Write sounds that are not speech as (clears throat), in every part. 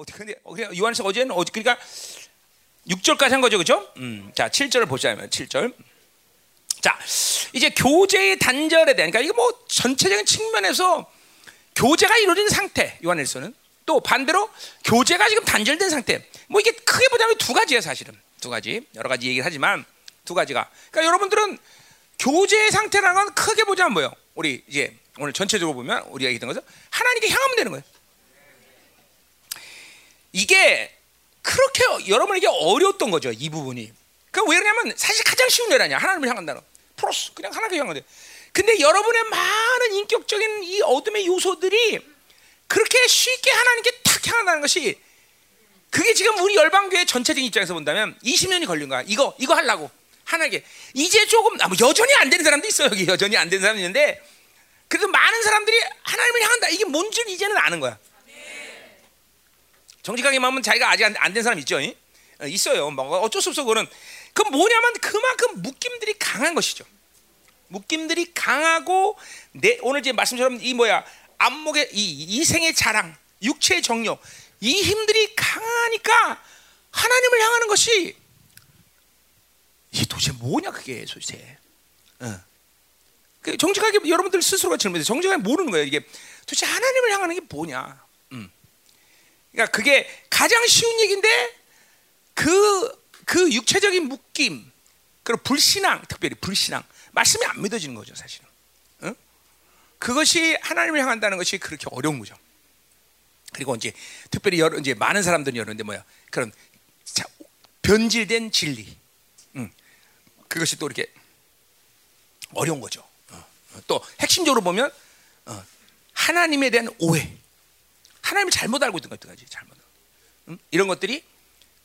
어떻게 근데 그냥 요한서 어제는 어제 그러니까 6절까지 한 거죠, 그렇죠? 음, 자 7절을 보자면 7절. 자 이제 교제의 단절에 대한 그러니까 이거 뭐 전체적인 측면에서 교제가 이루어진 상태 요한일서는 또 반대로 교제가 지금 단절된 상태. 뭐 이게 크게 보자면 두 가지예요, 사실은 두 가지 여러 가지 얘기를 하지만 두 가지가. 그러니까 여러분들은 교제 상태라는 건 크게 보자면 뭐요? 우리 이제 오늘 전체적으로 보면 우리가 얘기했던 것은 하나님께 향하면 되는 거예요. 이게 그렇게 여러분에게 어려웠던 거죠, 이 부분이. 그 왜 그러냐면 사실 가장 쉬운 일 아니야. 하나님을 향한다는. 프로스 그냥 하나님께 향하는. 근데 여러분의 많은 인격적인 이 어둠의 요소들이 그렇게 쉽게 하나님께 탁 향한다는 것이 그게 지금 우리 열방교회 전체적인 입장에서 본다면 20년이 걸린 거야. 이거 이거 하려고 하나님께 이제 조금 아, 뭐 여전히 안 되는 사람도 있어 여기 여전히 안 되는 사람이 있는데 그래도 많은 사람들이 하나님을 향한다. 이게 뭔지 이제는 아는 거야. 정직하게 말하면 자기가 아직 안 된 사람 있죠? 어, 있어요. 뭐 어쩔 수 없어 그거는. 그 뭐냐면 그만큼 묶임들이 강한 것이죠. 묶임들이 강하고 내 오늘 이제 말씀처럼 이 뭐야 안목의 이 이생의 자랑, 육체의 정욕 이 힘들이 강하니까 하나님을 향하는 것이 이게 도대체 뭐냐 그게 도대체. 어. 그 정직하게 여러분들 스스로가 질문해 정직하게 모르는 거예요. 이게 도대체 하나님을 향하는 게 뭐냐. 음. 그러니까 그게 가장 쉬운 얘기인데 그, 그 육체적인 묶임, 그리고 불신앙, 특별히 불신앙, 말씀이 안 믿어지는 거죠, 사실은. 어? 그것이 하나님을 향한다는 것이 그렇게 어려운 거죠. 그리고 이제 특별히 여러, 이제 많은 사람들이 여러데 뭐야 그런 자, 변질된 진리, 음. 그것이 또 이렇게 어려운 거죠. 어. 또 핵심적으로 보면 어. 하나님에 대한 오해, 하나님을 잘못 알고 있던 것들까지 잘못. 음? 이런 것들이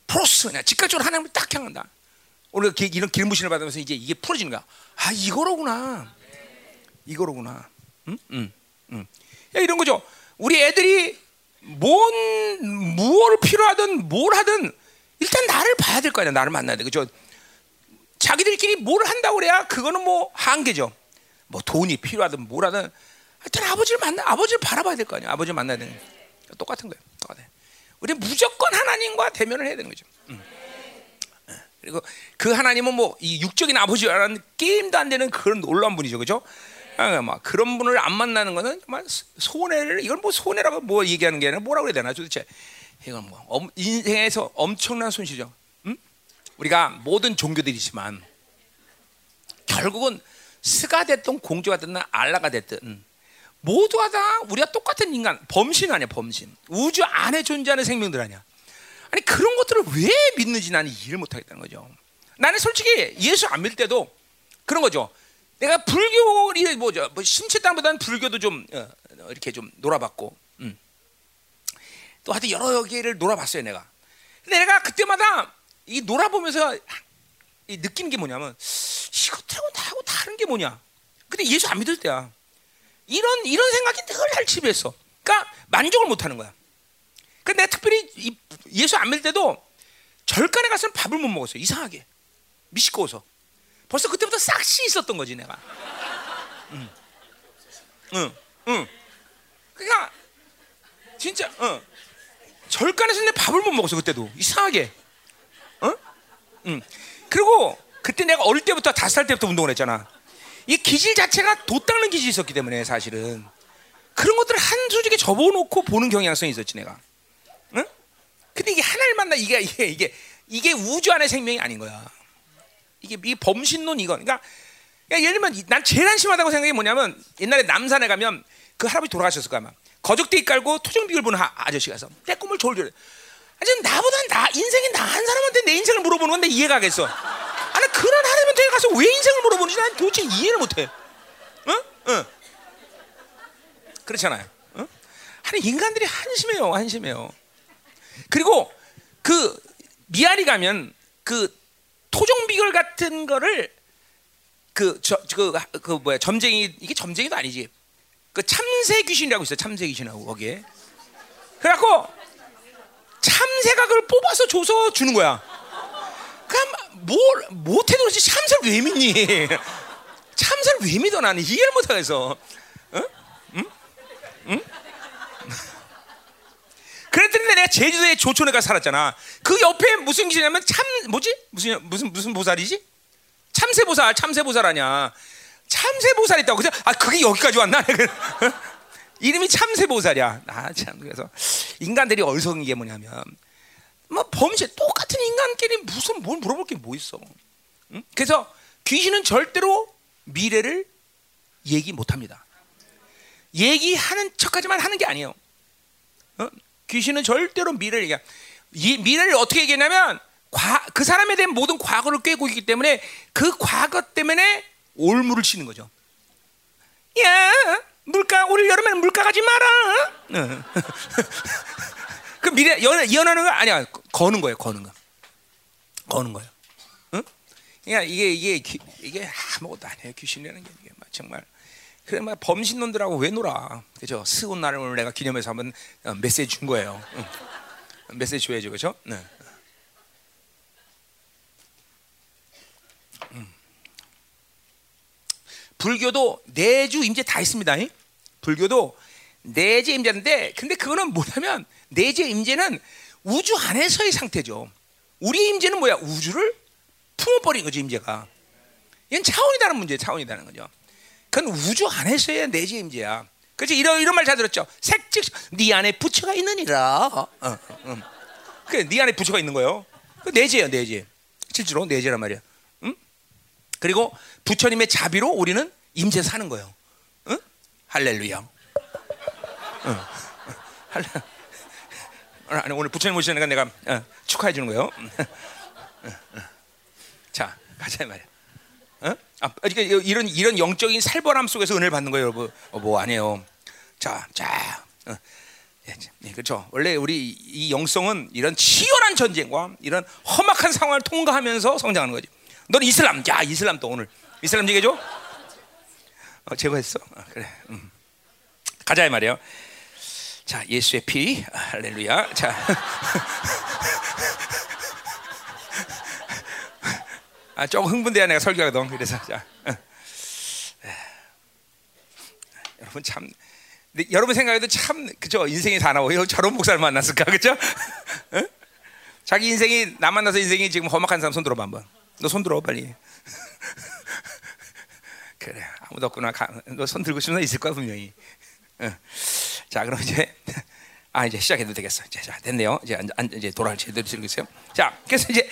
프로스 그냥 즉각적으로 하나님을 딱 향한다. 오늘 이런 길무신을 받으면서 이제 이게 풀어지는 거야. 아 이거로구나. 이거로구나. 음? 음, 음. 야, 이런 거죠. 우리 애들이 뭔 무엇을 필요하든 뭘 하든 일단 나를 봐야 될 거 아니야. 나를 만나야 돼. 그죠? 자기들끼리 뭘 한다고 그래야 그거는 뭐 한계죠. 뭐 돈이 필요하든 뭘 하든 하여튼 아버지를 만나 아버지를 바라봐야 될 거 아니야. 아버지를 만나야 되는. 똑같은 거예요. 똑같아. 우리 무조건 하나님과 대면을 해야 되는 거죠. 음. 그리고 그 하나님은 뭐 이 육적인 아버지라는 게임도 안 되는 그런 놀라운 분이죠, 그죠? 아, 막 그런 분을 안 만나는 거는 정말 손해를 이건 뭐 손해라고 뭐 얘기하는 게 아니라 뭐라고 해야 되나 도대체 이건 뭐 인생에서 엄청난 손실이죠. 음? 우리가 모든 종교들이지만 결국은 스가 됐든 공주가 됐든 알라가 됐든 모두가 다 우리가 똑같은 인간 범신 아니야 범신. 우주 안에 존재하는 생명들 아니야. 아니 그런 것들을 왜 믿는지 나는 이해를 못 하겠다는 거죠. 나는 솔직히 예수 안 믿을 때도 그런 거죠. 내가 불교리 뭐죠? 뭐 신체 땅보다는 불교도 좀 어, 이렇게 좀 놀아봤고 음. 또 하여튼 여러 개를 놀아봤어요 내가. 근데 내가 그때마다 이 놀아보면서 이 느끼는 게 뭐냐면 이것들하고 나하고 다른 게 뭐냐? 근데 예수 안 믿을 때야 이런 이런 생각이 늘 날 지배했어. 그러니까 만족을 못 하는 거야. 근데 내가 특별히 예수 안 믿을 때도 절간에 가서는 밥을 못 먹었어. 이상하게 미식거워서. 벌써 그때부터 싹시 있었던 거지 내가. 응, 응, 응. 그러니까 진짜, 응. 절간에서 내 밥을 못 먹었어 그때도 이상하게. 응, 응. 그리고 그때 내가 어릴 때부터 다섯 살 때부터 운동을 했잖아. 이 기질 자체가 도 닦는 기질이 있었기 때문에 사실은 그런 것들을 한 수직에 접어놓고 보는 경향성이 있었지 내가. 응? 근데 이게 하나님 만나 이게 이게 이게 이게 우주 안의 생명이 아닌 거야. 이게 이 범신론 이거. 그러니까, 그러니까 예를 들면 난 제일 한심하다고 생각이 뭐냐면 옛날에 남산에 가면 그 할아버지 돌아가셨을 거야 아마. 거적대기 깔고 토종비를 보는 하, 아저씨 가서 때꿈을 졸졸. 아니 나보다 나 인생이 나 한 사람한테 내 인생을 물어보는 건데 이해가 가겠어. 그런 하나님한테 가서 왜 인생을 물어보는지 난 도대체 이해를 못해. 응? 응. 그렇잖아요. 응? 아니 인간들이 한심해요, 한심해요. 그리고 그 미아리 가면 그 토종 비결 같은 거를 그저그 그, 그 뭐야 점쟁이 이게 점쟁이도 아니지. 그 참새 귀신이라고 있어. 참새 귀신하고 거기에. 그래갖고 참새가 그걸 뽑아서 줘서 주는 거야. 그럼 뭘 못해도 그렇지 참새를 왜 믿니? (laughs) 참새를 왜 믿어 나는 이해를 못하겠어. 응? 응? 응? (laughs) 그랬더니 내가 제주도에 조촌에 가 살았잖아. 그 옆에 무슨 기냐면 참 뭐지? 무슨 무슨 무슨 보살이지? 참새 보살, 참새 보살 아니야. 참새 보살 있다고. 그래서 아 그게 여기까지 왔나? (laughs) 이름이 참새 보살이야. 아참 그래서 인간들이 얼성인 게 뭐냐면 뭐 범죄 똑같은 인간끼리 무슨 뭘 물어볼 게 뭐 있어? 응? 그래서 귀신은 절대로 미래를 얘기 못합니다. 얘기하는 척하지만 하는 게 아니에요. 어? 귀신은 절대로 미래를 얘기. 이 미래를 어떻게 얘기하냐면 과, 그 사람에 대한 모든 과거를 꿰고 있기 때문에 그 과거 때문에 올무를 치는 거죠. 야, 물가 올 여름에는 물가 가지 마라. (laughs) 어. 그 미래 연 연하는 거 아니야. 거는 거예요. 거는 거. 거는 거예요. 응? 그러니까 이게 이게 이게 아무것도 아니에요. 귀신이라는 게 이게 정말 그래 막 범신놈들하고 왜 놀아? 그죠? 스온 날을 오늘 내가 기념해서 한번 어, 메시지 준 거예요. 응. 메시지 줘야죠, 그죠? 네. 음. 불교도 내주 임재 다 있습니다. 잉? 불교도 내재 임재인데, 근데 그거는 뭐냐면 내재 임재는 우주 안에서의 상태죠. 우리 임재는 뭐야? 우주를 품어버린 거지 임재가. 이건 차원이 다른 문제, 차원이 다른 거죠. 그건 우주 안에서의 내재 임재야. 그렇지 이런 이런 말 잘 들었죠. 색즉 네 안에 부처가 있느니라. 어, 어, 어. 그네 안에 부처가 있는 거예요. 그 내재야 내재. 실제로 내재란 말이야. 응? 그리고 부처님의 자비로 우리는 임재 사는 거예요. 응? 할렐루야. 응. 할렐. 아니, 오늘 부처님 오시니까 내가 어, 축하해 주는 거예요. (laughs) 자 가자 말이야. 어? 아, 이런 이런 영적인 살벌함 속에서 은혜를 받는 거예요, 여러분. 어, 뭐 아니에요. 자, 자, 어. 예, 그렇죠. 원래 우리 이 영성은 이런 치열한 전쟁과 이런 험악한 상황을 통과하면서 성장하는 거지. 너는 이슬람, 야 이슬람 또 오늘 이슬람 얘기해줘. 어, 제거했어. 어, 그래. 음. 가자 이 말이에요. 자, 예수의 피, 할렐루야. 자. (laughs) 아, 조금 흥분돼야 내가 설교하거든. 그래서 자. 여러분 참 여러분 생각해도 참 그죠 인생이 사나워요. 저런 목사를 만났을까 그죠? 자기 인생이 나 만나서 인생이 지금 험악한 사람 손 들어봐 한번. 너 손 들어 빨리. (laughs) 그래 아무도 없구나. 너 손 들고 싶은 사 있을 거야 분명히. 자 그럼 이제 아 이제 시작해도 되겠어. 자, 자 됐네요. 이제 안, 이제 돌아갈 제대로 들겠어요. 자 그래서 이제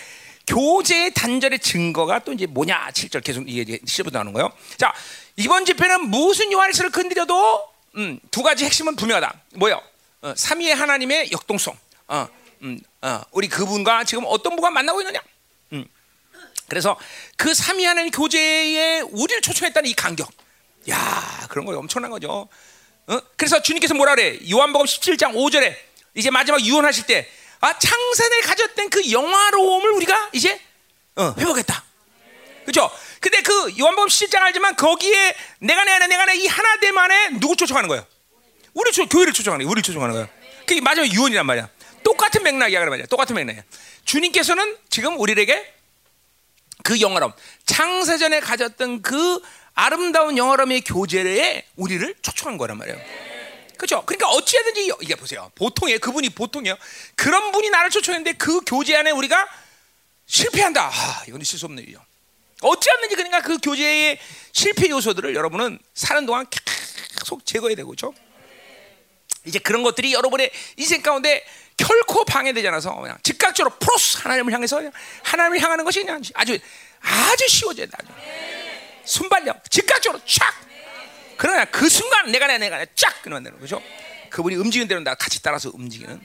교제의 단절의 증거가 또 이제 뭐냐 7절 계속 이게 7절부터 나오는 거예요. 자 이번 집회는 무슨 요한일서를 건드려도 음, 두 가지 핵심은 분명하다. 뭐요? 어, 삼위의 하나님의 역동성. 어, 음, 어, 우리 그분과 지금 어떤 분과 만나고 있느냐? 음. 그래서 그 삼위 하나님 교제에 우리를 초청했다는 이 간격. 야 그런 거 엄청난 거죠. 어? 그래서 주님께서 뭐라 그래? 요한복음 17장 5절에 이제 마지막 유언하실 때 아, 창세에 가졌던 그 영화로움을 우리가 이제 어, 회복했다. 그렇죠? 근데 그 요한복음 17장 알지만 거기에 내가 내 안에 내가 내 이 하나됨 안에 누구 초청하는 거예요? 우리 초, 교회를 초청하는 거예요. 우리를 초청하는 거예요. 그게 마지막 유언이란 말이야. 똑같은 맥락이야 그런 말이야. 똑같은 맥락이야. 주님께서는 지금 우리에게 그 영화로움, 창세전에 가졌던 그 아름다운 영화로움의 교제에 우리를 초청한 거란 말이에요. 그렇죠? 그러니까 어찌하든지 이게 보세요. 보통에 그분이 보통이요. 그런 분이 나를 초청했는데 그 교제 안에 우리가 실패한다. 아, 이건 있을 수 없는 일이죠. 어찌하든지 그러니까 그 교제의 실패 요소들을 여러분은 사는 동안 계속 제거해야 되고 그렇죠? 이제 그런 것들이 여러분의 인생 가운데 결코 방해되지 않아서 그냥 즉각적으로 프로스 하나님을 향해서 하나님을 향하는 것이 그냥 아주 아주 쉬워져야 돼. 아주. 순발력 즉각적으로 촥 그러나 그 순간 내가 내 내가 쫙 끊어내는 거죠. 그분이 움직이는 대로 나 같이 따라서 움직이는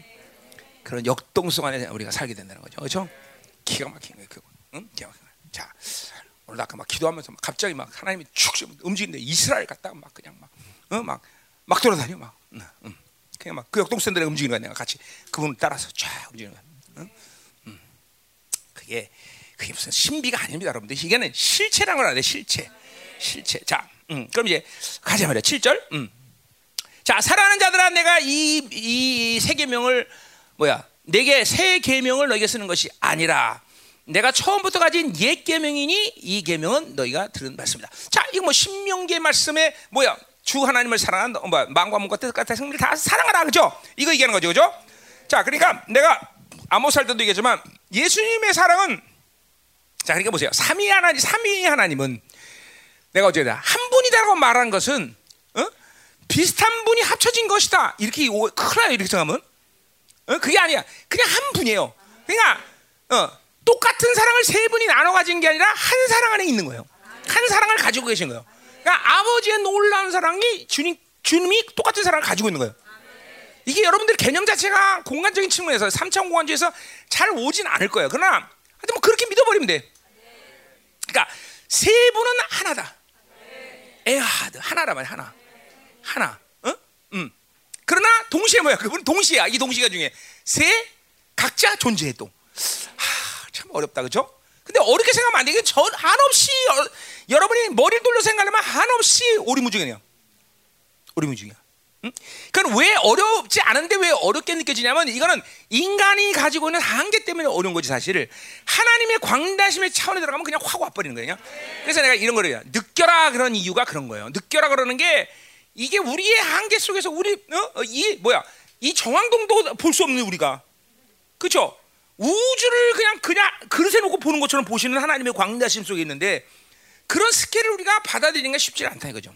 그런 역동성 안에 우리가 살게 된다는 거죠. 그렇죠? 기가 막힌 거예요. 그거. 응? 기가 막힌 거예요. 자, 오늘 아까 막 기도하면서 막 갑자기 막 하나님이 축 움직이는데 이스라엘 갔다가 막 그냥 막, 어? 막, 막 돌아다녀 막. 응, 응. 그냥 막 그 역동성들에 움직이는 거야. 내가 같이 그분을 따라서 쫙 움직이는 거야. 응? 응. 그게 그게 무슨 신비가 아닙니다, 여러분들. 이게는 실체라는 걸 알아야 돼. 실체, 실체. 자, 음, 그럼 이제 가자 말이야. 7절. 음. 자, 사랑하는 자들아 내가 이 이 세 계명을 뭐야? 내게 새 계명을 너에게 쓰는 것이 아니라 내가 처음부터 가진 옛 계명이니 이 계명은 너희가 들은 말씀이다. 자, 이거 뭐 신명계 말씀에 뭐야? 주 하나님을 사랑한 뭐 마음과 몸과 뜻과 생명을 다 사랑하라 그죠? 이거 얘기하는 거죠, 그죠? 자, 그러니까 내가 아모스 할 때도 얘기했지만 예수님의 사랑은 자, 그러니까 보세요. 삼위 하나님, 삼위 하나님은 내가 어제다 한 분이다라고 말한 것은 어? 비슷한 분이 합쳐진 것이다. 이렇게 오- 큰일 이렇게 생각하면 어? 그게 아니야. 그냥 한 분이에요. 그러니까 어, 똑같은 사랑을 세 분이 나눠 가진 게 아니라 한 사랑 안에 있는 거예요. 한 사랑을 가지고 계신 거예요. 그러니까 아버지의 놀라운 사랑이 주님 주님이 똑같은 사랑을 가지고 있는 거예요. 이게 여러분들 개념 자체가 공간적인 측면에서 삼차원 공간주에서 잘 오진 않을 거예요. 그러나 하여튼 뭐 그렇게 믿어버리면 돼. 그러니까 세 분은 하나다. 에하드 하나라 말이야 하나. 하나. 어? 음. 그러나 동시에 뭐야? 그분 동시야. 이 동시가 중에 세 각자 존재해 또. 하, 참 어렵다 그죠? 근데 어렵게 생각하면 안 돼. 전 한없이 어, 여러분이 머리를 돌려 생각하면 한없이 오리무중이네요. 오리무중이야. 응? 그건 왜 어렵지 않은데 왜 어렵게 느껴지냐면 이거는 인간이 가지고 있는 한계 때문에 어려운 거지 사실. 하나님의 광다심의 차원에 들어가면 그냥 확 와버리는 거예요. 그래서 내가 이런 거를. 느껴라 그런 이유가 그런 거예요. 느껴라 그러는 게 이게 우리의 한계 속에서 우리 어? 어, 이 뭐야 이 정황동도 볼 수 없는 우리가 그렇죠? 우주를 그냥 그냥 그릇에 놓고 보는 것처럼 보시는 하나님의 광다심 속에 있는데 그런 스케일을 우리가 받아들이는 게 쉽지 않다 이거죠.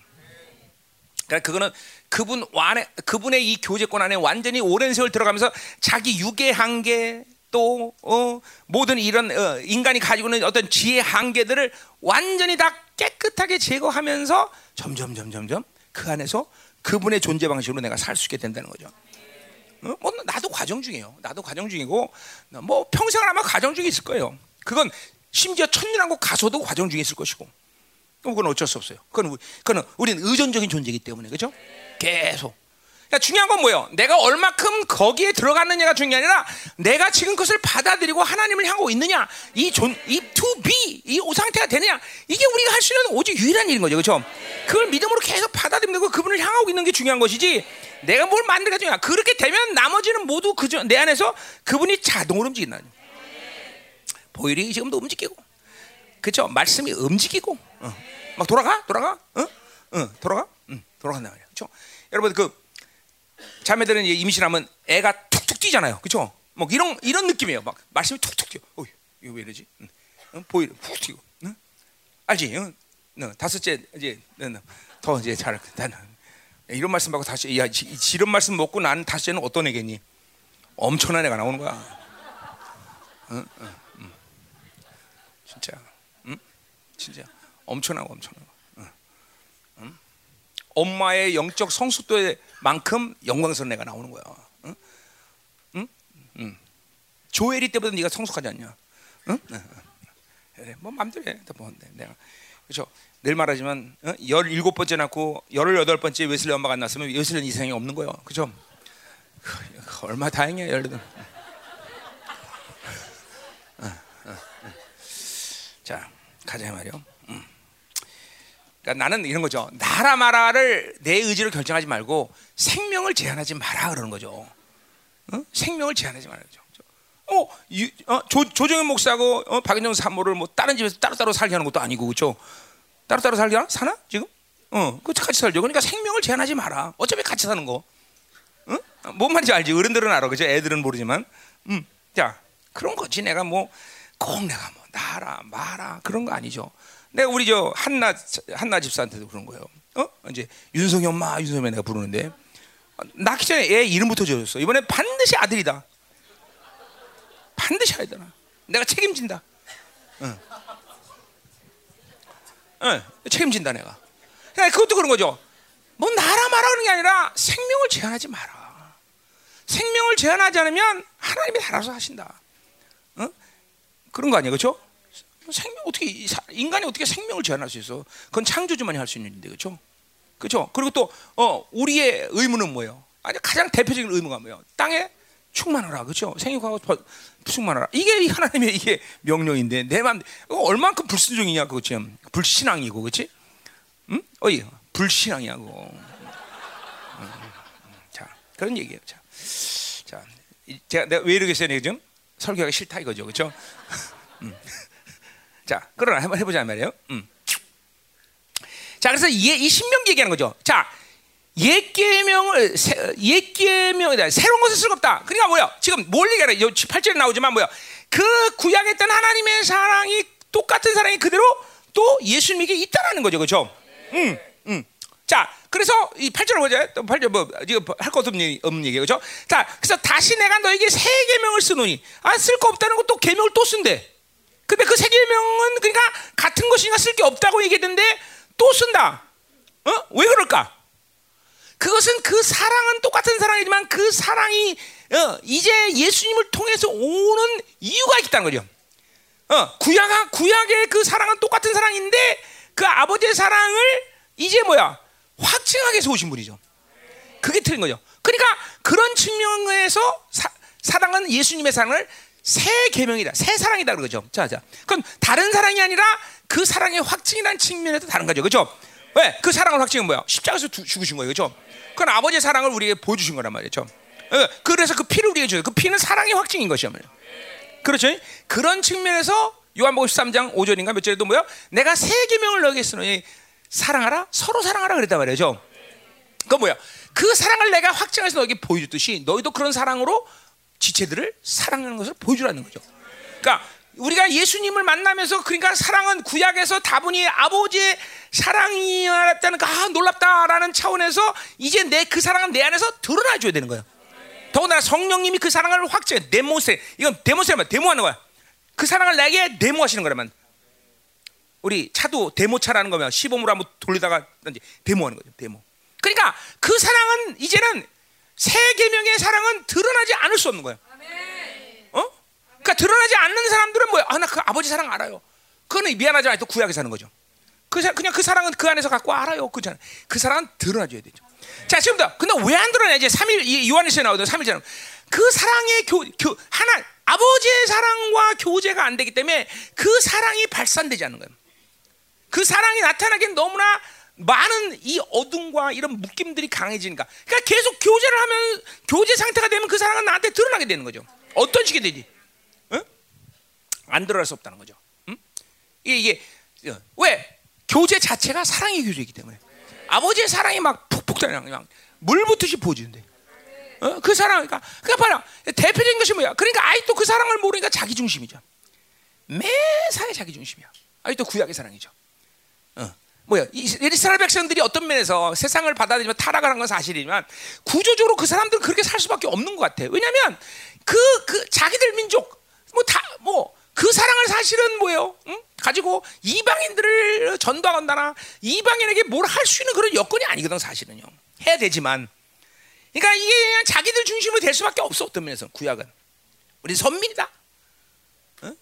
그러니까 그거는 그분 안에 그분의 이 교제권 안에 완전히 오랜 세월 들어가면서 자기 육의 한계 또 어, 모든 이런 어, 인간이 가지고 있는 어떤 지혜 한계들을 완전히 다 깨끗하게 제거하면서 점점 점점 점 그 안에서 그분의 존재 방식으로 내가 살 수 있게 된다는 거죠. 어? 뭐 나도 과정 중이에요. 나도 과정 중이고 뭐 평생을 아마 과정 중에 있을 거예요. 그건 심지어 천년왕국 가서도 과정 중에 있을 것이고. 그건 어쩔 수 없어요. 그건, 우- 그건 우리는 의존적인 존재이기 때문에 그죠? 계속. 그러니까 중요한 건 뭐예요? 내가 얼마큼 거기에 들어갔느냐가 중요한 게 아니라 내가 지금 그것을 받아들이고 하나님을 향하고 있느냐, 이 존, 이 to be, 이 상태가 되느냐, 이게 우리가 할 수 있는 오직 유일한 일인 거죠, 그렇죠? 그걸 믿음으로 계속 받아들이고 그분을 향하고 있는 게 중요한 것이지. 내가 뭘 만들까 중요해. 그렇게 되면 나머지는 모두 그저 내 안에서 그분이 자동으로 움직인다. 보일이 지금도 움직이고, 그렇죠? 말씀이 움직이고, 어. 막 돌아가, 돌아가, 어, 어, 돌아가, 응, 돌아간다 말이야, 그렇죠? 여러분 그 자매들은 임신하면 애가 툭툭 뛰잖아요, 그렇죠? 뭐 이런 이런 느낌이에요. 막 말씀이 툭툭 뛰어. 어, 이거 왜 이러지? 응. 어, 보일 훅 튀고, 응? 알지? 응? 너 다섯째 이제 너, 너, 더 이제 잘 나는 이런 말씀 받고 다시 야 지- 지- 이런 말씀 먹고 난 다섯째는 어떤 애겠니? 엄청난 애가 나오는 거야. 응? 응, 응. 진짜, 응? 진짜 엄청나고 엄청나고. 응. 응? 엄마의 영적 성숙도에만큼 영광스러운 애가 나오는 거야. 응? 응? 응. 조엘이 때보다 네가 성숙하지 않냐? 응? 응, 응. 그래, 뭐 맘대로 해. 또 뭔데 내가 그렇죠. 늘 말하지만 어? 17번째 낳고 18번째 웨슬리 엄마가 안 낳았으면 웨슬리는 이상이 없는 거예요. 그죠? 그, (laughs) 얼마 다행이야, 열두. 자, 가자 말이요. 음. 그러니까 나는 이런 거죠. 나라 마라를 내 의지로 결정하지 말고 생명을 제한하지 마라 그러는 거죠. 어? 생명을 제한하지 말라 그죠. 어, 유, 어 조, 조정현 목사하고 어, 박은정 사모를 뭐 다른 집에서 따로따로 살게 하는 것도 아니고 그렇죠. 따로따로 살게 하나? 사나 지금? 어, 그 같이 살죠. 그러니까 생명을 제한하지 마라. 어차피 같이 사는 거. 응? 뭔 말인지 알지? 어른들은 알아, 그죠? 애들은 모르지만, 음, 자 그런 거지. 내가 뭐 꼭 내가 뭐 나라 마라 그런 거 아니죠. 내가 우리 저 한나 한나 집사한테도 그런 거예요. 어? 이제 윤성이 엄마, 윤성이 내가 부르는데 낳기 전에 애 이름부터 지어줬어. 이번에 반드시 아들이다. 반드시 아들이다. 내가 책임진다. 응. 응, 책임진다 내가. 그것도 그런 거죠. 뭐 나라 그런 게 아니라 생명을 제한하지 마라. 생명을 제한하지 않으면 하나님이 알아서 하신다. 어? 그런 거 아니야, 그렇죠? 생명 어떻게 인간이 어떻게 생명을 제한할 수 있어? 그건 창조주만이 할 수 있는 일인데, 그렇죠? 그렇죠? 그리고 또 어, 우리의 의무는 뭐예요? 아니 가장 대표적인 의무가 뭐예요? 땅에 충만하라, 그렇죠? 생육하고 버- 충만하라. 이게 하나님의 이게 명령인데 내 맘, 얼만큼 불순종이냐, 그거 지금 불신앙이고, 그렇지? 응? 어이, 불신앙이야, 그거. 음, 음, 자, 그런 얘기예요. 자, 자, 이- 제가 내가 왜 이러겠어요, 지금? 설교하기 싫다 이거죠, 그렇죠? (laughs) 음. 자, 그러나 한번 해보자 말이에요. 음. 자, 그래서 이, 이 신명기 얘기하는 거죠. 자, 옛 계명을 옛 계명이다. 새로운 것을 쓸수 없다. 그러니까 뭐야? 지금 뭘 얘기하래? 8절에 나오지만 뭐야? 그 구약에 있던 하나님의 사랑이 똑같은 사랑이 그대로 또 예수님에게 있다라는 거죠. 그렇죠? 음. 음. 자, 그래서 이 8절을 보자. 또 8절 뭐 지금 할것 없는 없는 얘기 그렇죠? 자, 그래서 다시 내가 너에게 새 계명을 쓰노니 아, 쓸 거 없다는 것도 계명을 또 쓴대. 근데 그새 계명은 그러니까 같은 것이니까 쓸 게 없다고 얘기했는데 또 쓴다. 어? 왜 그럴까? 그것은 그 사랑은 똑같은 사랑이지만 그 사랑이 어, 이제 예수님을 통해서 오는 이유가 있다는 거죠. 어, 구약 구약의 그 사랑은 똑같은 사랑인데 그 아버지의 사랑을 이제 뭐야 확증하게 해서 오신 분이죠. 그게 틀린 거죠. 그러니까 그런 측면에서 사, 사랑은 예수님의 사랑을 새 계명이다, 새 사랑이다 그러죠. 자, 자, 그럼 다른 사랑이 아니라 그 사랑의 확증이라는 측면에서 다른 거죠, 그렇죠? 왜? 그 사랑을 확증은 뭐야? 십자가에서 두, 죽으신 거예요, 그렇죠? 그건 아버지의 사랑을 우리에게 보여주신 거란 말이죠. 예, 그래서 그 피를 우리에게 줘요. 그 피는 사랑의 확증인 것이야, 그렇죠? 그런 측면에서 요한복음 13장 5절인가 몇 절에도 뭐야? 내가 새 계명을 너에게 쓰노니 사랑하라, 서로 사랑하라 그랬단 말이죠. 그 뭐야? 그 사랑을 내가 확증해서 너에게 보여줬듯이 너희도 그런 사랑으로 지체들을 사랑하는 것을 보여주라는 거죠. 그러니까 우리가 예수님을 만나면서 그러니까 사랑은 구약에서 다분히 아버지의 사랑이었다는 아 놀랍다라는 차원에서 이제 내 그 사랑은 내 안에서 드러나 줘야 되는 거예요. 더군다나 성령님이 그 사랑을 확증해 데모세 이건 데모세만 데모하는 거야. 그 사랑을 내게 데모하시는 거라면 우리 차도 데모차라는 거면 시범으로 한번 돌리다가 데모하는 거죠. 데모. 그러니까 그 사랑은 이제는 새 계명의 사랑은 드러나지 않을 수 없는 거예요. 어? 그러니까 드러나지 않는 사람들은 뭐야? 아, 나 그 아버지 사랑 알아요. 그거는 미안하지만 또 구약에 사는 거죠. 그 그냥 그 사랑은 그 안에서 갖고 알아요. 그잖아. 그 사랑은 드러나줘야 되죠. 자, 지금부터. 근데 왜 안 드러나? 이제 3일 요한에서 나오던 3일처럼 그 사랑의 교, 교 하나 아버지의 사랑과 교제가 안 되기 때문에 그 사랑이 발산되지 않는 거예요. 그 사랑이 나타나기엔 너무나 많은 이 어둠과 이런 묶임들이 강해지니까. 그러니까 계속 교제를 하면 교제 상태가 되면 그 사랑은 나한테 드러나게 되는 거죠. 어떤 식이 되지? 응? 안 드러날 수 없다는 거죠. 응? 이게, 이게 어, 왜? 교제 자체가 사랑의 교제이기 때문에. 아버지의 사랑이 막 푹푹 달려 그냥 물 붓듯이 부어지는데. 어? 그 사랑, 그러니까, 그러니까 봐라. 대표적인 것이 뭐야? 그러니까 아직도 그 사랑을 모르니까 자기 중심이죠. 매사에 자기 중심이야. 아직도 구약의 사랑이죠. 어. 뭐야? 이스라엘 백성들이 어떤 면에서 세상을 받아들이면 타락을 한 건 사실이지만 구조적으로 그 사람들은 그렇게 살 수밖에 없는 것 같아. 왜냐하면 그, 그 자기들 민족 뭐 다 뭐 그 사랑을 사실은 뭐예요? 응? 가지고 이방인들을 전도한다나 이방인에게 뭘 할 수 있는 그런 여건이 아니거든 사실은요. 해야 되지만 그러니까 이게 그냥 자기들 중심으로 될 수밖에 없어 어떤 면에서 구약은 우리 선민이다. 응?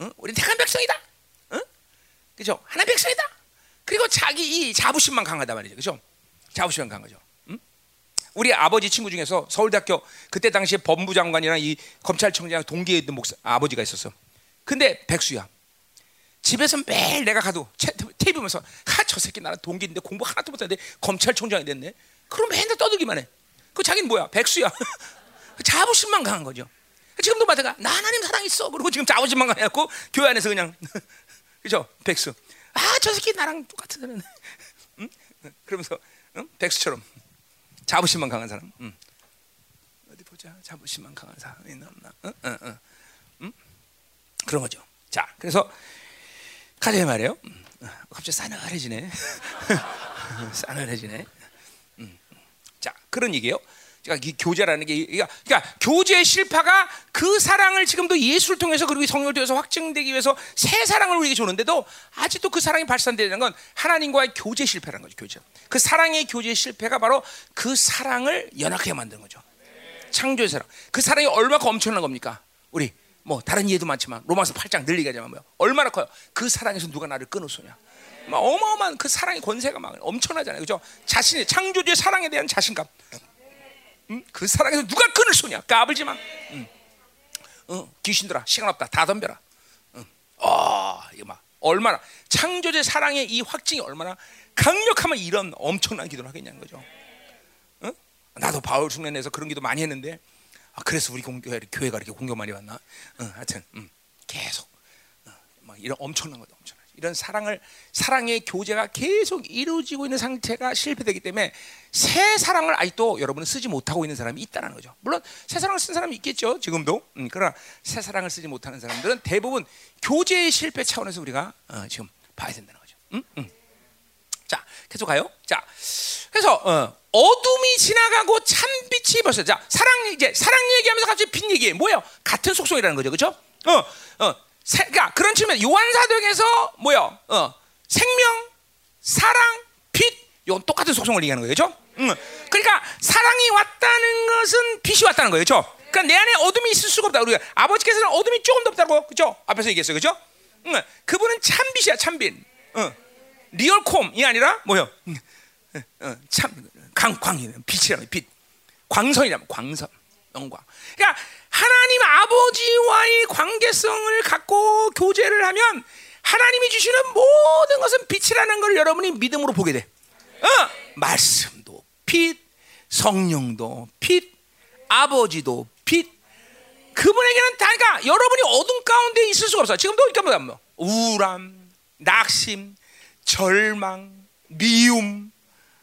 응? 우리 택한 백성이다. 응? 그죠? 하나 백성이다. 그리고 자기 이 자부심만 강하다 말이죠. 그죠? 자부심만 강하죠. 응? 우리 아버지 친구 중에서 서울대학교 그때 당시에 법무장관이랑 이 검찰청장 동기에 있는 목사 아버지가 있었어. 근데 백수야. 집에서 매일 내가 가도 TV 보면서 하 저 새끼 나는 동기인데 공부 하나도 못하는데 검찰총장이 됐네. 그럼 맨날 떠들기만 해. 그 자기는 뭐야? 백수야. (laughs) 자부심만 강한 거죠. 지금도 마찬가 나 하나님 사랑 있어. 그리고 지금 자부심만 강해갖고 교회 안에서 그냥 (laughs) 그죠? 백수. 아, 저 새끼 나랑 똑같은 사람. (laughs) 응? 그러면서 응? 백수처럼 자부심만 강한 사람. 응. 어디 보자. 자부심만 강한 사람이 있나 없나? 응? 응, 응. 응? 그런 거죠. 자, 그래서 가자 말이에요. 갑자기 싸늘해지네. (laughs) 싸늘해지네. 자, 그런 얘기예요. 그러니까 이 교제라는 게 그러니까, 그러니까 교제의 실파가 그 사랑을 지금도 예수를 통해서 그리고 성령을 통해서 확증되기 위해서 새 사랑을 우리에게 주는데도 아직도 그 사랑이 발산되는 건 하나님과의 교제 실패라는 거죠. 교제. 그 사랑의 교제 실패가 바로 그 사랑을 연약하게 만드는 거죠. 창조의 사랑. 그 사랑이 얼마나 엄청난 겁니까? 우리 뭐 다른 이해도 많지만 로마서 8장 늘리게 하자면 뭐요? 얼마나 커요? 그 사랑에서 누가 나를 끊을 소냐? 어마어마한 그 사랑의 권세가 막 엄청나잖아요. 그죠? 자신의 창조주의 사랑에 대한 자신감. 음? 그 사랑에서 누가 끊을 소냐? 까불지만. 음. 어, 귀신들아, 시간 없다. 다 덤벼라. 음. 어, 이거 막 얼마나 창조주의 사랑의 이 확증이 얼마나 강력하면 이런 엄청난 기도를 하겠냐는 거죠. 어? 나도 바울 숙련에서 그런 기도 많이 했는데 아, 그래서 우리 공교회, 교회가 이렇게 공격 많이 받나? 어, 하여튼 음, 계속 어, 막 이런 엄청난 거죠, 엄청나죠. 이런 사랑을 사랑의 교제가 계속 이루어지고 있는 상태가 실패되기 때문에 새 사랑을 아직도 여러분은 쓰지 못하고 있는 사람이 있다는 거죠. 물론 새 사랑을 쓴 사람이 있겠죠. 지금도. 음, 그러나 새 사랑을 쓰지 못하는 사람들은 대부분 교제의 실패 차원에서 우리가 어, 지금 봐야 된다는 거죠. 음? 음. 자, 계속 가요. 자, 그래서 어, 어둠이 지나가고 찬빛이 벌써 자 사랑 이제 사랑 얘기하면서 갑자기 빛 얘기해 뭐예요? 같은 속성이라는 거죠, 그렇죠? 어, 어, 세, 그러니까 그런 측면 요한사도에서 뭐요? 어, 생명, 사랑, 빛, 이건 똑같은 속성을 얘기하는 거예요, 그렇죠? 응. 그러니까 사랑이 왔다는 것은 빛이 왔다는 거예요, 그렇죠? 그러니까 내 안에 어둠이 있을 수가 없다. 우리가 아버지께서는 어둠이 조금 더 없다고, 그렇죠? 앞에서 얘기했어요, 그렇죠? 응. 그분은 참빛이야, 참빛. 응. 리얼콤이 아니라 뭐요? 응. 응. 참 강광이 빛이라는 빛, 광선이라면 광선, 영광. 그러니까 하나님 아버지와의 관계성을 갖고 교제를 하면 하나님이 주시는 모든 것은 빛이라는 걸 여러분이 믿음으로 보게 돼. 어, 말씀도 빛, 성령도 빛, 아버지도 빛. 그분에게는 다 그러니까 여러분이 어둠 가운데 있을 수가 없어. 지금도 그러니까 뭐 우울함, 낙심, 절망, 미움,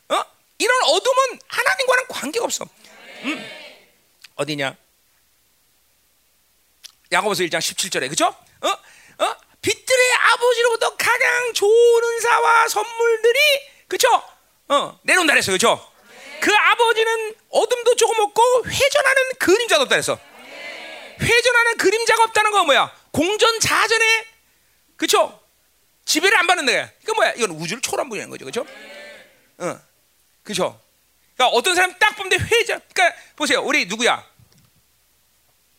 어? 이런 어둠은 하나님과는 관계가 없어. 음. 어디냐? 야고보서 1장 17절에 그죠? 어? 어? 빛들의 아버지로부터 가장 좋은 은사와 선물들이 그죠? 어, 내려온다 그랬어. 그죠? 그 아버지는 어둠도 조금 없고 회전하는 그림자도 없다 그랬어. 회전하는 그림자가 없다는 건 뭐야? 공전 자전에 그쵸? 지배를 안 받는 거야. 그 뭐야? 이건 우주를 초월한 분이라는 거죠. 그죠? 어. 그죠? 그러니까 어떤 사람 딱 보면 회전. 그러니까 보세요. 우리 누구야?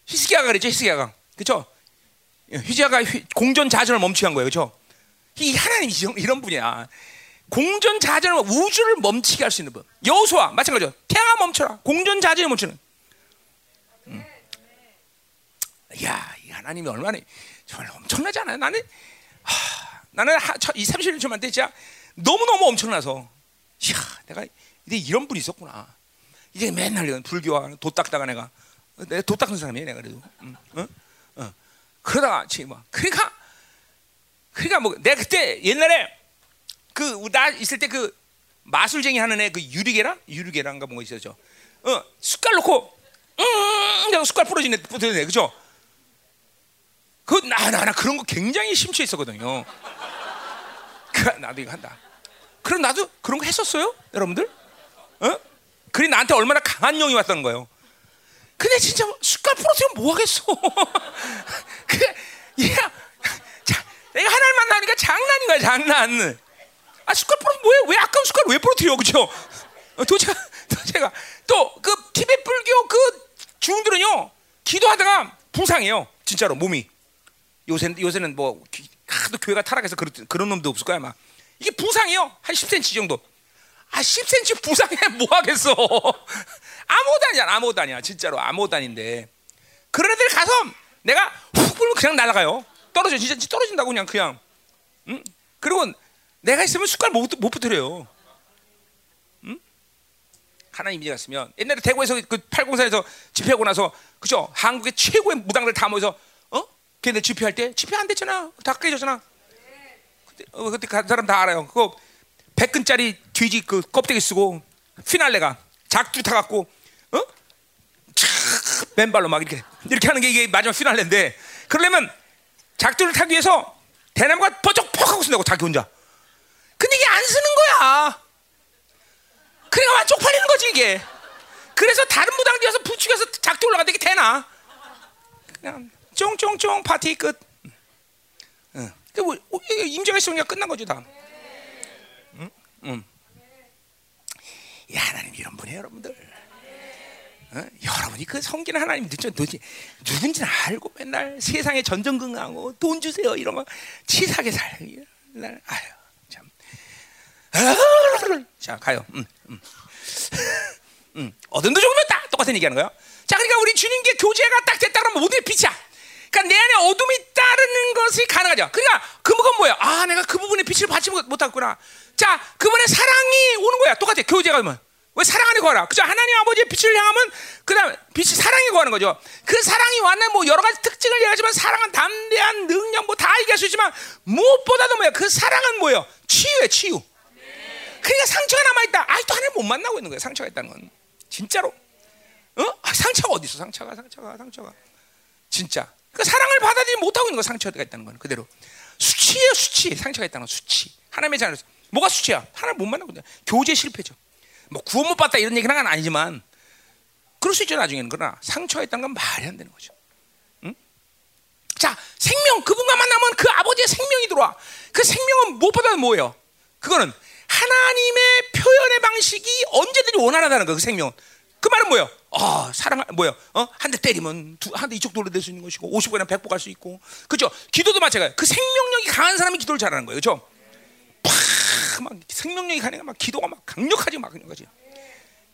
히스기야가 그랬죠. 히스기야가. 그렇죠? 히스기야가 공전 자전을 멈추게 한 거예요. 그렇죠? 이 하나님이 이런 분이야. 공전 자전을 우주를 멈추게 할 수 있는 분. 여호수아 마찬가지죠. 태양아 멈춰라. 공전 자전이 멈추는. 음. 야, 이 하나님이 얼마나 정말 엄청나잖아요. 나는 하, 나는 하, 이 30년 전만 때 진짜 너무 너무 엄청나서 야, 내가 이제 이런 분이 있었구나. 이제 맨날 불교와 도 닦다가 내가 내가 도 닦는 사람이야 내가 그래도. 응? 어? 어. 그러다가 지금 뭐 그러니까 그러니까 뭐 내가 그때 옛날에 그 나 있을 때 그 마술쟁이 하는 애 그 유리개랑 유리개랑가 뭔가 있었죠. 어 숟갈 놓고 음 내가 숟갈 부러지네 부러지네 그죠? 그 나 나 나, 나 그런 거 굉장히 심취해 있었거든요. 그 나도 이거 한다. 그럼 나도 그런 거 했었어요, 여러분들? 어? 그래 나한테 얼마나 강한 영이 왔다는 거예요. 근데 진짜 숟갈 부러뜨리면 뭐 하겠어? (laughs) 그, 야, 자, 내가 하나님 만나니까 장난인 거야, 장난. 아, 숟갈 부러 뭐해? 왜 아까운 숟갈 왜 부러뜨려, 그죠? 어, 도제가, 도제가 (laughs) 또 그 티베트 불교 그 중들은요 기도하다가 부상해요, 진짜로 몸이. 요새 요새는 뭐 하도 교회가 타락해서 그런 그런 놈도 없을 거야, 아마. 이게 부상이요, 한 10cm 정도. 아, 10cm 부상해 (laughs) 뭐 하겠어? 아무것도 아니야, 아무것도 아니야, 진짜로 아무것도 아닌데. 그런 애들 가서 내가 훅 불면 그냥 날아가요. 떨어져, 진짜 떨어진다고 그냥 그냥. 응? 그리고 내가 있으면 숟갈 못, 못 붙으려요. 응? 하나님 이제 갔으면 옛날에 대구에서 그 팔공산에서 집회하고 나서 그죠? 한국의 최고의 무당들 다 모여서 어? 걔네 집회할 때 집회 안 됐잖아. 다 깨졌잖아. 그때, 어, 그때 그 사람 다 알아요. 그거 100근짜리 돼지 그 껍데기 쓰고 피날레가 작두 타 갖고 어? 촥 맨발로 막 이렇게 이렇게 하는 게 이게 마지막 피날레인데 그러려면 작두를 타기 위해서 대나무가 뻐쩍퍽 하고 쓴다고 자기 혼자. 근데 이게 안 쓰는 거야. 그래가 막 쪽팔리는 거지 이게. 그래서 다른 무당들 와서 부축해서 작두 올라가는데 이게 되나? 그냥 쫑쫑쫑 파티 끝. 응. 그 뭐, 임재가 있으니까 끝난 거죠 다. 음. 야, 하나님 이런 분이에요, 여러분들. 어? 여러분이 그 섬기는 하나님 도대체 누군지 알고 맨날 세상에 전전긍긍하고 돈 주세요 이런 거 치사하게 살아요. 아유 참. 자 가요. 음, 음. (laughs) 음. 어둠도 조금은 다 똑같은 얘기하는 거야. 자 그러니까 우리 주님께 교제가 딱 됐다 그러면 게 빛이야. 그러니까 내 안에 어둠이 따르는 것이 가능하죠. 그러니까 그 부분 뭐야? 아 내가 그 부분에 빛을 받지 못했구나. 자, 그분의 사랑이 오는 거야. 똑같아. 교제가 면. 왜 사랑 안에 거하라? 그죠? 하나님 아버지의 빛을 향하면 그다음 빛이 사랑에 거하는 거죠. 그 사랑이 왔나 뭐 여러 가지 특징을 얘기하지만 사랑은 담대한 능력 뭐 다 얘기할 수 있지만 무엇보다도 뭐야? 그 사랑은 뭐예요? 치유예 치유. 그러니까 상처가 남아 있다. 아직도 하나님 못 만나고 있는 거예요. 상처가 있다는 건 진짜로. 어? 아, 상처가 어디 있어? 상처가 상처가 상처가. 진짜. 그 사랑을 받아들이지 못하고 있는 거 상처가 있다는 건 그대로. 수치예요 수치. 상처가 있다는 건 수치. 하나님의 자녀로서 뭐가 수치야? 하나님 못 만나고 교제 실패죠. 뭐 구원 못 받다 이런 얘기는 아니지만 그럴 수 있죠 나중에는 그러나 상처가 있다는 건 말이 안 되는 거죠. 응? 자 생명 그분과 만나면 그 아버지의 생명이 들어와. 그 생명은 무엇보다 뭐예요? 그거는 하나님의 표현의 방식이 언제든지 원활하다는 거그 생명은. 그 말은 뭐예요? 아, 사랑, 뭐예요? 어? 한 대 때리면 두, 한대 이쪽 돌로 될 수 있는 것이고, 50번이나 100번 갈수 있고. 그죠? 기도도 마찬가지예요. 그 생명력이 강한 사람이 기도를 잘하는 거예요. 그죠? 팍, 막 생명력이 강해가 막 기도가 막 강력하지, 막 그런 거지.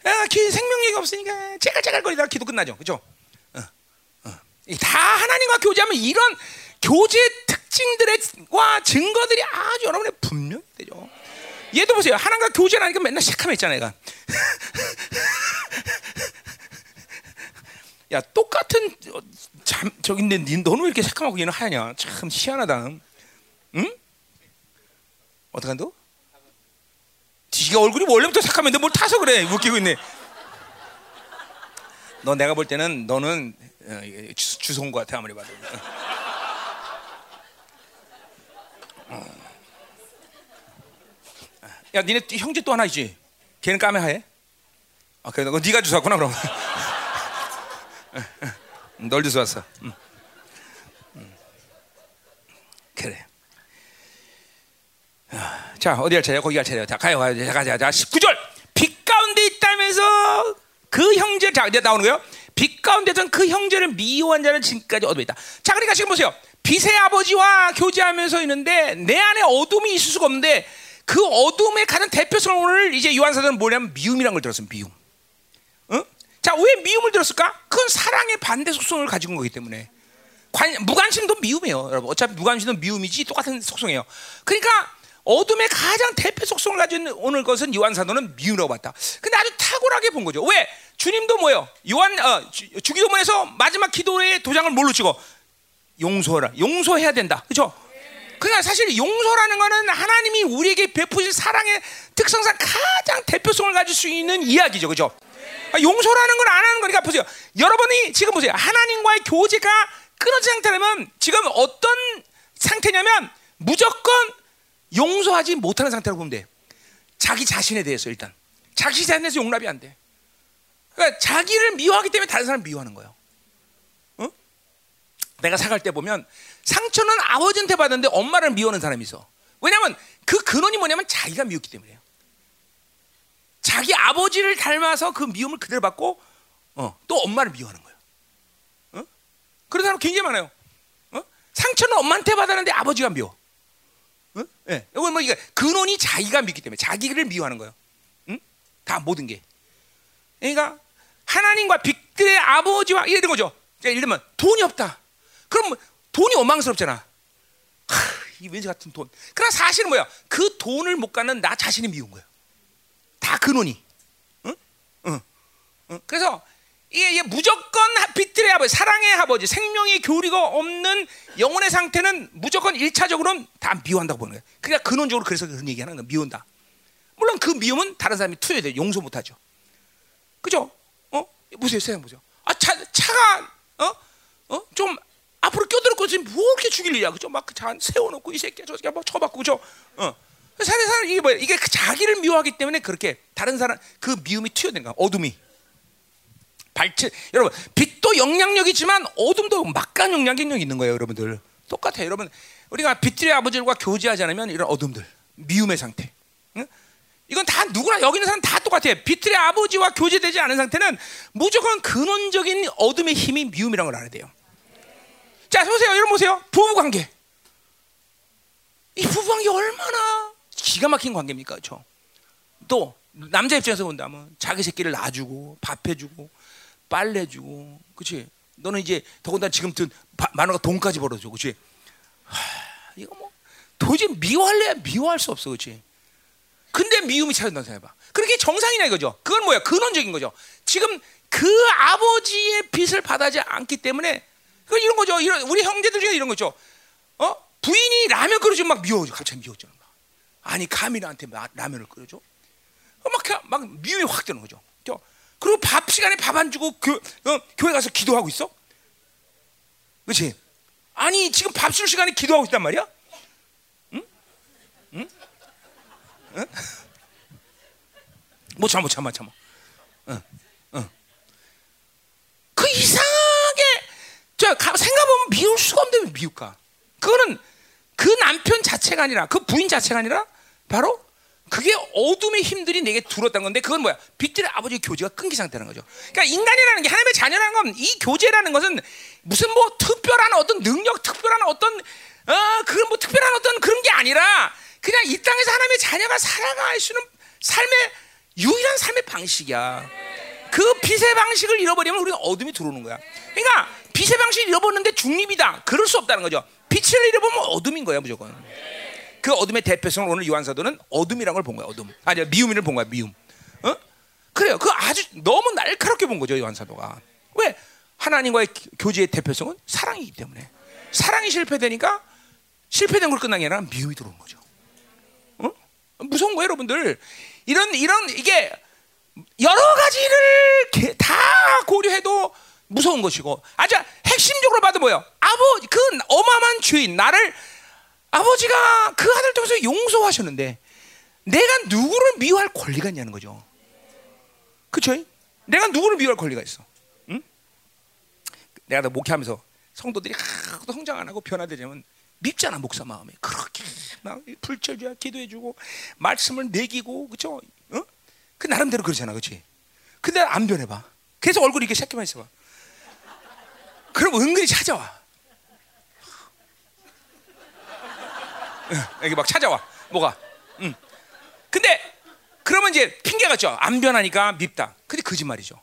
아, 기, 생명력이 없으니까 째깔째깔거리다가 기도 끝나죠. 그죠? 어, 어. 다 하나님과 교제하면 이런 교제 특징들과 증거들이 아주 여러분의 분명히 되죠. 얘도 보세요. 하나님과 교제를 하니까 맨날 시커했잖아 얘가. (laughs) 야 똑같은 참 저기 있는데 너는 왜 이렇게 새까맣고 얘는 하냐? 참 희한하다. 응? 한다? 지가 얼굴이 원래부터 새까만데 뭘 타서 그래? 웃기고 있네. 너 내가 볼 때는 너는 어, 주소온 것 같아 아무리 봐도. 어. 야, 니네 형제 또 하나 있지? 걔는 까매하얘? 아, 그래, 너 네가 주웠구나 그럼. 널 주웠어. 응. 응. 그래. 자, 어디 할 차례야? 거기 할 차례야. 자, 가요, 가요. 자, 가자, 자. 19절. 빛 가운데 있다면서 그 형제, 자, 이제 나오는 거예요. 빛 가운데선 그 형제를 미워한 자는 지금까지 어둠에 있다. 자, 그러니까 지금 보세요. 빛의 아버지와 교제하면서 있는데 내 안에 어둠이 있을 수가 없는데 그 어둠의 가장 대표성을 이제 요한사도는 뭐냐면 미움이라는 걸 들었어요. 미움. 어? 자, 왜 미움을 들었을까? 그건 사랑의 반대 속성을 가지고 거기 때문에. 관, 무관심도 미움이에요, 여러분. 어차피 무관심도 미움이지 똑같은 속성이에요. 그러니까 어둠의 가장 대표 속성을 가진 오늘 것은 요한 사도는 미움이라고 봤다. 근데 아주 탁월하게 본 거죠. 왜? 주님도 뭐요? 요한 어, 주기도문에서 마지막 기도의 도장을 뭘로 찍어? 용서라. 용서해야 된다. 그렇죠? 그러니까 사실 용서라는 거는 하나님이 우리에게 베푸신 사랑의 특성상 가장 대표성을 가질 수 있는 이야기죠. 그죠? 아, 용서라는 걸 안 하는 거니까 보세요. 여러분이 지금 보세요. 하나님과의 교제가 끊어진 상태라면 지금 어떤 상태냐면 무조건 용서하지 못하는 상태로 보면 돼. 자기 자신에 대해서 일단. 자기 자신에 대해서 용납이 안 돼. 그러니까 자기를 미워하기 때문에 다른 사람을 미워하는 거예요. 어? 내가 사갈 때 보면 상처는 아버지한테 받았는데 엄마를 미워하는 사람이 있어. 왜냐하면 그 근원이 뭐냐면 자기가 미웠기 때문에요. 자기 아버지를 닮아서 그 미움을 그대로 받고 어, 또 엄마를 미워하는 거예요. 어? 그런 사람 굉장히 많아요. 어? 상처는 엄마한테 받았는데 아버지가 미워. 어? 예. 이건 뭐 이게 근원이 자기가 믿기 때문에 자기를 미워하는 거예요. 응? 다 모든 게. 그러니까 하나님과 빛들의 아버지와 이런 거죠. 예를 들면 돈이 없다. 그럼 돈이 원망스럽잖아. 하, 이 왠지 같은 돈. 그러나 사실은 뭐야? 그 돈을 못 갖는 나 자신이 미운 거야. 다 근원이. 응? 응. 응. 그래서 이게, 이게 무조건 빛들의 아버지, 사랑의 아버지, 생명의 교리가 없는 영혼의 상태는 무조건 1차적으로는 다 미워한다고 보는 거야. 그러니까 근원적으로 그래서 그런 얘기 하는 거야. 미운다. 물론 그 미움은 다른 사람이 투여해 돼. 용서 못 하죠. 그죠? 어? 보세요. 생각 보세요. 아, 차, 차가, 어? 어? 좀 앞으로 껴들었고 지금 뭐 이렇게 죽일리냐 그죠? 막잔 세워놓고 이 새끼 저 새끼 막 쳐박고 그죠? 어. 사실 사람 이게 뭐야? 이게 그 자기를 미워하기 때문에 그렇게 다른 사람 그 미움이 튀어낸 거야. 어둠이. 발치 여러분 빛도 영향력이지만 어둠도 막간 영향력이 있는 거예요, 여러분들. 똑같아요, 여러분. 우리가 빛들의 아버지들과 교제하지 않으면 이런 어둠들, 미움의 상태. 응? 이건 다 누구나 여기 있는 사람 다 똑같아요. 빛들의 아버지와 교제되지 않은 상태는 무조건 근원적인 어둠의 힘이 미움이라는 걸 알아야 돼요. 자, 보세요. 여러분 보세요. 부부 관계. 이 부부 관계 얼마나 기가 막힌 관계입니까? 그렇죠? 또 남자 입장에서 본다면 자기 새끼를 놔주고 밥 해주고 빨래 주고 그렇지? 너는 이제 더군다나 지금 만화가 돈까지 벌어줘. 그렇지? 하, 이거 뭐 도저히 미워할래 미워할 수 없어. 그렇지? 근데 미움이 찾아온다고 생각해봐. 그렇게 정상이냐 이거죠. 그건 뭐야? 근원적인 거죠. 지금 그 아버지의 빚을 받아지 않기 때문에 그 이런 거죠. 이런 우리 형제들 중에 이런 거죠. 어 부인이 라면 끓여주면 막 미워 갑자기 미워져. 막. 아니 가민한테 라면을 끓여줘. 어, 막, 막 미움이 확 드는 거죠. 그리고 밥 시간에 밥 안 주고 교, 어, 교회 가서 기도하고 있어? 그렇지? 아니 지금 밥줄 시간에 기도하고 있단 말이야? 응? 응? 응? 못 참아, 못 참아, 참아. 그 이상하게 저 생각해보면 미울 수가 없는데 왜 미울까? 그거는 그 남편 자체가 아니라 그 부인 자체가 아니라 바로 그게 어둠의 힘들이 내게 들었다는 건데 그건 뭐야? 빛들의 아버지의 교제가 끊기 상태라는 거죠. 그러니까 인간이라는 게 하나님의 자녀라는 건 이 교제라는 것은 무슨 뭐 특별한 어떤 능력, 특별한 어떤 어 그런 뭐 특별한 어떤 그런 게 아니라 그냥 이 땅에서 하나님의 자녀가 살아갈 수 있는 삶의 유일한 삶의 방식이야. 그 빛의 방식을 잃어버리면 우리가 어둠이 들어오는 거야. 그러니까 빛의 방식을 잃어버렸는데 중립이다. 그럴 수 없다는 거죠. 빛을 잃어보면 어둠인 거야 무조건. 그 어둠의 대표성을 오늘 요한 사도는 어둠이라는 걸 본 거야. 어둠. 아니 미움이를 본 거야. 미움. 어? 그래요. 그 아주 너무 날카롭게 본 거죠. 요한 사도가. 왜? 하나님과의 교제의 대표성은 사랑이기 때문에. 사랑이 실패되니까 실패된 걸 끝난 게 아니라 미움이 들어오는 거죠. 어? 무서운 거예요, 여러분들. 이런 이런 이게 여러 가지를 다 고려해도 무서운 것이고 아주 핵심적으로 봐도 뭐요? 아버지 그 어마어마한 주인 나를 아버지가 그 아들 통해서 용서하셨는데 내가 누구를 미워할 권리가 있냐는 거죠. 그쵸? 내가 누구를 미워할 권리가 있어. 응? 내가 더 목회하면서 성도들이 하도 성장 안 하고 변화되자면 밉잖아 목사 마음에 그렇게 막 불철주야 기도해주고 말씀을 매기고 그쵸? 어? 그 나름대로 그러잖아, 그렇지? 근데 안 변해봐. 계속 얼굴이 이렇게 새끼만 있어봐. 그럼 은근히 찾아와. 여기 막 찾아와. 뭐가? 응. 근데 그러면 이제 핑계 같죠. 안 변하니까 밉다. 근데 거짓말이죠.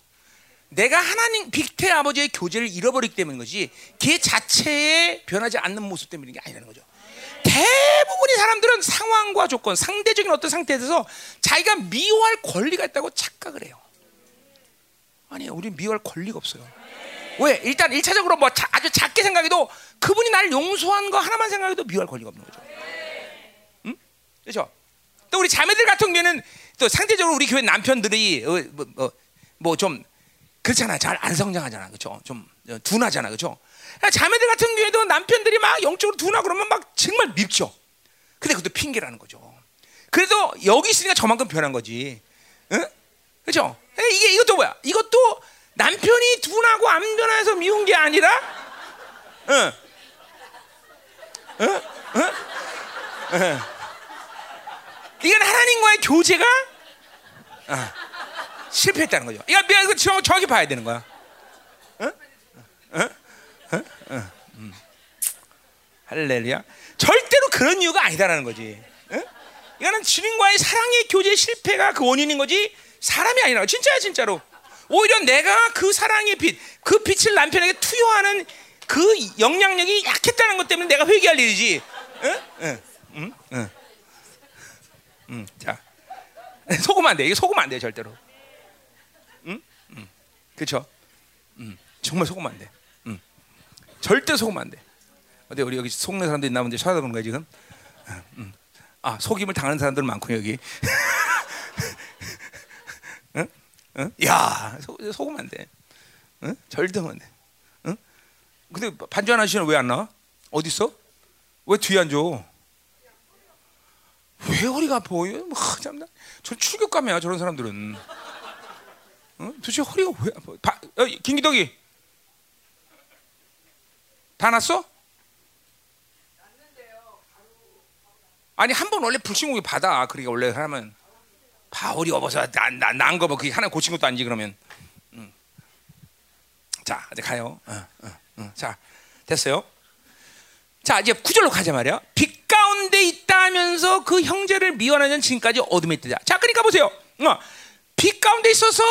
내가 하나님 빅태 아버지의 교제를 잃어버리기 때문인 거지. 걔 자체에 변하지 않는 모습 때문인 게 아니라는 거죠. 대부분의 사람들은 상황과 조건, 상대적인 어떤 상태에서 자기가 미워할 권리가 있다고 착각을 해요. 아니요, 우리 미워할 권리가 없어요. 왜? 일단 1차적으로 뭐 자, 아주 작게 생각해도 그분이 나를 용서한 거 하나만 생각해도 미워할 권리가 없는 거죠. 응? 그렇죠? 또 우리 자매들 같은 경우에는 또 상대적으로 우리 교회 남편들이 어, 뭐, 뭐, 좀 그렇잖아. 잘 안 성장하잖아. 그렇죠? 좀 어, 둔하잖아. 그렇죠? 자매들 같은 경우에도 남편들이 막 영적으로 둔하 그러면 막 정말 밉죠. 근데 그것도 핑계라는 거죠. 그래도 여기 있으니까 저만큼 변한 거지. 응? 그렇죠? 이게 이것도 뭐야? 이것도 남편이 둔하고 안 변해서 미운 게 아니라 응. 응? 응? 응. 이건 하나님과의 교제가 어, 실패했다는 거죠. 이거 이거 정확히 봐야 되는 거야. 응? 응? 응? 응. 음. 할렐루야. 절대로 그런 이유가 아니다라는 거지. 응? 이거는 주님과의 사랑의 교제 실패가 그 원인인 거지 사람이 아니라 진짜야 진짜로. 오히려 내가 그 사랑의 빛, 그 빛을 남편에게 투여하는 그 영향력이 약했다는 것 때문에 내가 회개할 일이지. 응? 응. 응? 응. 응. 자. 속으면 안 돼. 이게 속으면 안 돼, 절대로. 응? 응. 그렇죠? 응. 정말 속으면 안 돼. 응. 절대 속으면 안 돼. 어디 우리 여기 속는 사람들 있나 본데 쳐다보는 거야, 지금? 응. 아, 속임을 당하는 사람들 많고 여기. (laughs) 응? 응? 야, 속, 속으면 안 돼. 응? 절대 안 돼. 응? 근데 반주 하시는 왜 안 나와? 어디 있어? 왜 뒤에 앉아? 왜 허리가 아파요? 뭐, 참나. 저 출격감이야 저런 사람들은. 어? 도대체 허리가 왜 아파? 바, 어, 김기덕이 다 났어? 아니 한 번 원래 불신공이 받아. 그러니까 원래 하면 바울이 업어서 난난 거면 그게 하나 고친 것도 아니지 그러면. 음. 자 이제 가요. 어. 자 됐어요. 자 이제 구절로 가자 말이야. 빛 가운데 있다면서 그 형제를 미워하는 지금까지 어둠에 있다. 자 그러니까 보세요. 어, 빛 가운데 있어서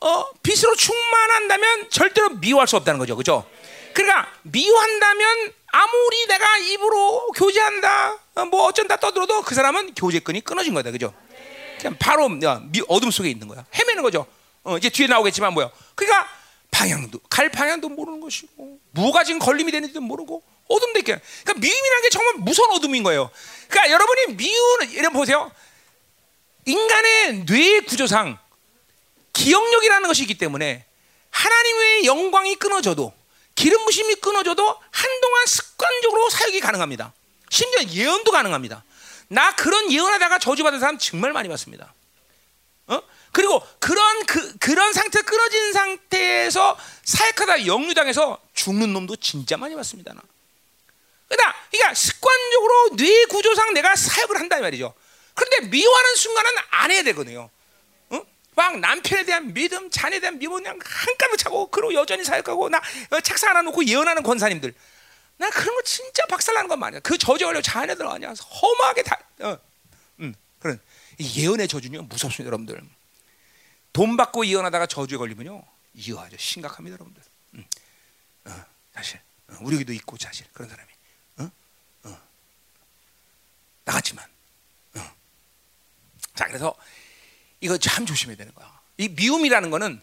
어, 빛으로 충만한다면 절대로 미워할 수 없다는 거죠, 그렇죠? 그러니까 미워한다면 아무리 내가 입으로 교제한다, 어, 뭐 어쩐다 떠들어도 그 사람은 교제끈이 끊어진 거다, 그죠? 그냥 바로 어둠 속에 있는 거야. 헤매는 거죠. 어, 이제 뒤에 나오겠지만 뭐야. 그러니까 방향도 갈 방향도 모르는 것이고 뭐가 지금 걸림이 되는지도 모르고 어둠도 있게. 그러니까 미움이라는 게 정말 무서운 어둠인 거예요. 그러니까 여러분이 미우는 이런 보세요. 인간의 뇌 구조상 기억력이라는 것이 있기 때문에 하나님의 영광이 끊어져도 기름 부심이 끊어져도 한동안 습관적으로 사역이 가능합니다. 심지어 예언도 가능합니다. 나 그런 예언하다가 저주받은 사람 정말 많이 봤습니다. 어? 그리고 그런 그 그런 상태 끊어진 상태에서 사역하다 영류당해서 죽는 놈도 진짜 많이 봤습니다. 나. 그러니까, 그러니까 습관적으로 뇌 구조상 내가 사역을 한다 말이죠. 그런데 미워하는 순간은 안 해야 되거든요. 어? 막 남편에 대한 믿음, 자녀에 대한 믿음 그냥 한가득 차고 그리고 여전히 사역하고 나 어, 책상 하나 놓고 예언하는 권사님들. 나 그런 거 진짜 박살나는 건 말이야. 그 저주 걸려 자녀들 아니야. 험하게 다. 어. 음, 그런 예언의 저주는 무섭습니다, 여러분들. 돈 받고 예언하다가 저주에 걸리면요, 이거 아주 심각합니다, 여러분들. 음. 어, 사실 어, 우리에게도 있고 사실 그런 사람이. 나갔지만. 어. 자, 그래서 이거 참 조심해야 되는 거야. 이 미움이라는 거는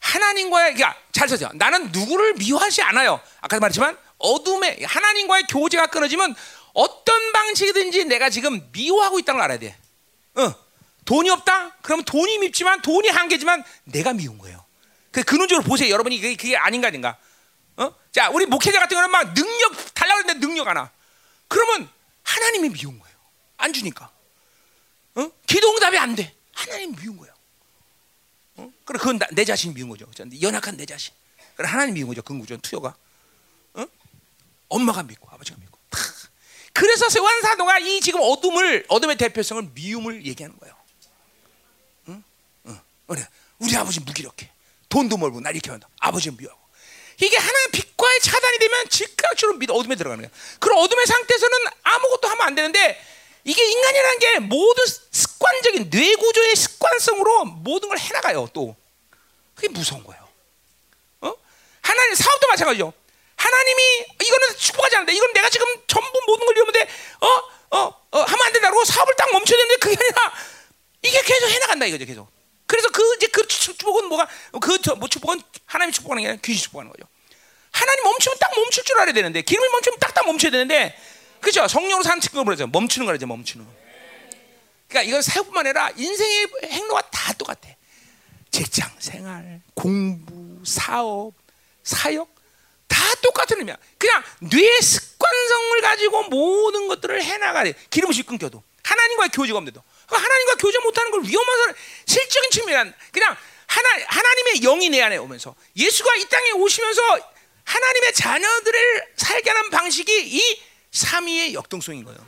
하나님과의 그러니까 잘 서죠. 나는 누구를 미워하지 않아요. 아까도 말했지만 어둠에 하나님과의 교제가 끊어지면 어떤 방식이든지 내가 지금 미워하고 있다는 걸 알아야 돼. 어, 돈이 없다? 그러면 돈이 밉지만 돈이 한계지만 내가 미운 거예요. 그 근원적으로 보세요. 여러분이 그게, 그게 아닌가 아닌가. 어? 자, 우리 목회자 같은 경우는 막 능력 달라고 했는데 능력 하나. 그러면 하나님이 미운 거예요. 안 주니까. 어? 기도 응답이 안 돼. 하나님 미운 거예요. 어? 그래 그건 나, 내 자신 미운 거죠. 연약한 내 자신. 그래 하나님 미운 거죠. 근구죠. 투여가. 엄마가 믿고 아버지가 믿고. 그래서 세관 사도가 이 지금 어둠을 어둠의 대표성을 미움을 얘기하는 거예요. 응? 응. 우리 아버지 무기력해. 돈도 멀고 날 이렇게 한다. 아버지는 미워하고. 이게 하나의 빛과의 차단이 되면 즉각적으로 믿 어둠에 들어가는 거야. 그런 어둠의 상태에서는 아무것도 하면 안 되는데 이게 인간이라는 게 모든 습관적인 뇌 구조의 습관성으로 모든 걸 해나가요. 또 그게 무서운 거예요. 어? 하나님 사업도 마찬가지죠. 하나님이 이거는 축복하지 않는다. 이건 내가 지금 전부 모든 걸 이러면 돼. 어? 어? 어? 하면 안 된다고 사업을 딱 멈춰야 되는데 그게 아니라 이게 계속 해나간다 이거죠. 계속. 그래서 그 이제 그 축복은 뭐가 그뭐 축복은 하나님이 축복하는 게 아니라 귀신 축복하는 거죠. 하나님 멈추면 딱 멈출 줄 알아야 되는데 기름이 멈추면 딱딱 멈춰야 되는데 그죠? 성령으로 사는 측근을 그러죠. 멈추는 거라죠. 멈추는 거. 그러니까 이건 사역뿐만 아니라 인생의 행로가 다 똑같아. 직장 생활, 공부, 사업, 사역 다 똑같은 의미야. 그냥 뇌의 습관성을 가지고 모든 것들을 해나가래. 기름이 끊겨도 하나님과의 교제가 없는데도 하나님과 교제 못하는 걸 위험한 실적인 측면이 그냥 하나 하나님의 영이 내 안에 오면서 예수가 이 땅에 오시면서 하나님의 자녀들을 살게 하는 방식이 이 삼위의 역동성인 거예요.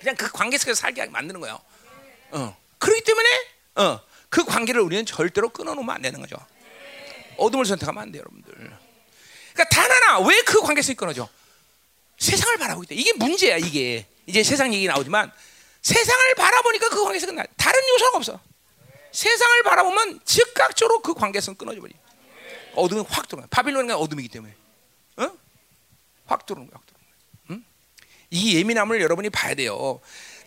그냥 그 관계 속에서 살게 만드는 거예요. 어. 그렇기 때문에 어, 그 관계를 우리는 절대로 끊어놓으면 안 되는 거죠. 어둠을 선택하면 안 돼요, 여러분들. 그러니까 단 하나 왜 그 관계성이 끊어져? 세상을 바라보기 때문에 이게 문제야 이게 이제 세상 얘기 나오지만 세상을 바라보니까 그 관계성은 나 다른 요소가 없어. 세상을 바라보면 즉각적으로 그 관계성 끊어져 버리. 어둠이 확 들어가. 바빌론은 어둠이기 때문에, 어? 확 거야. 확 거야. 응? 이 예민함을 여러분이 봐야 돼요.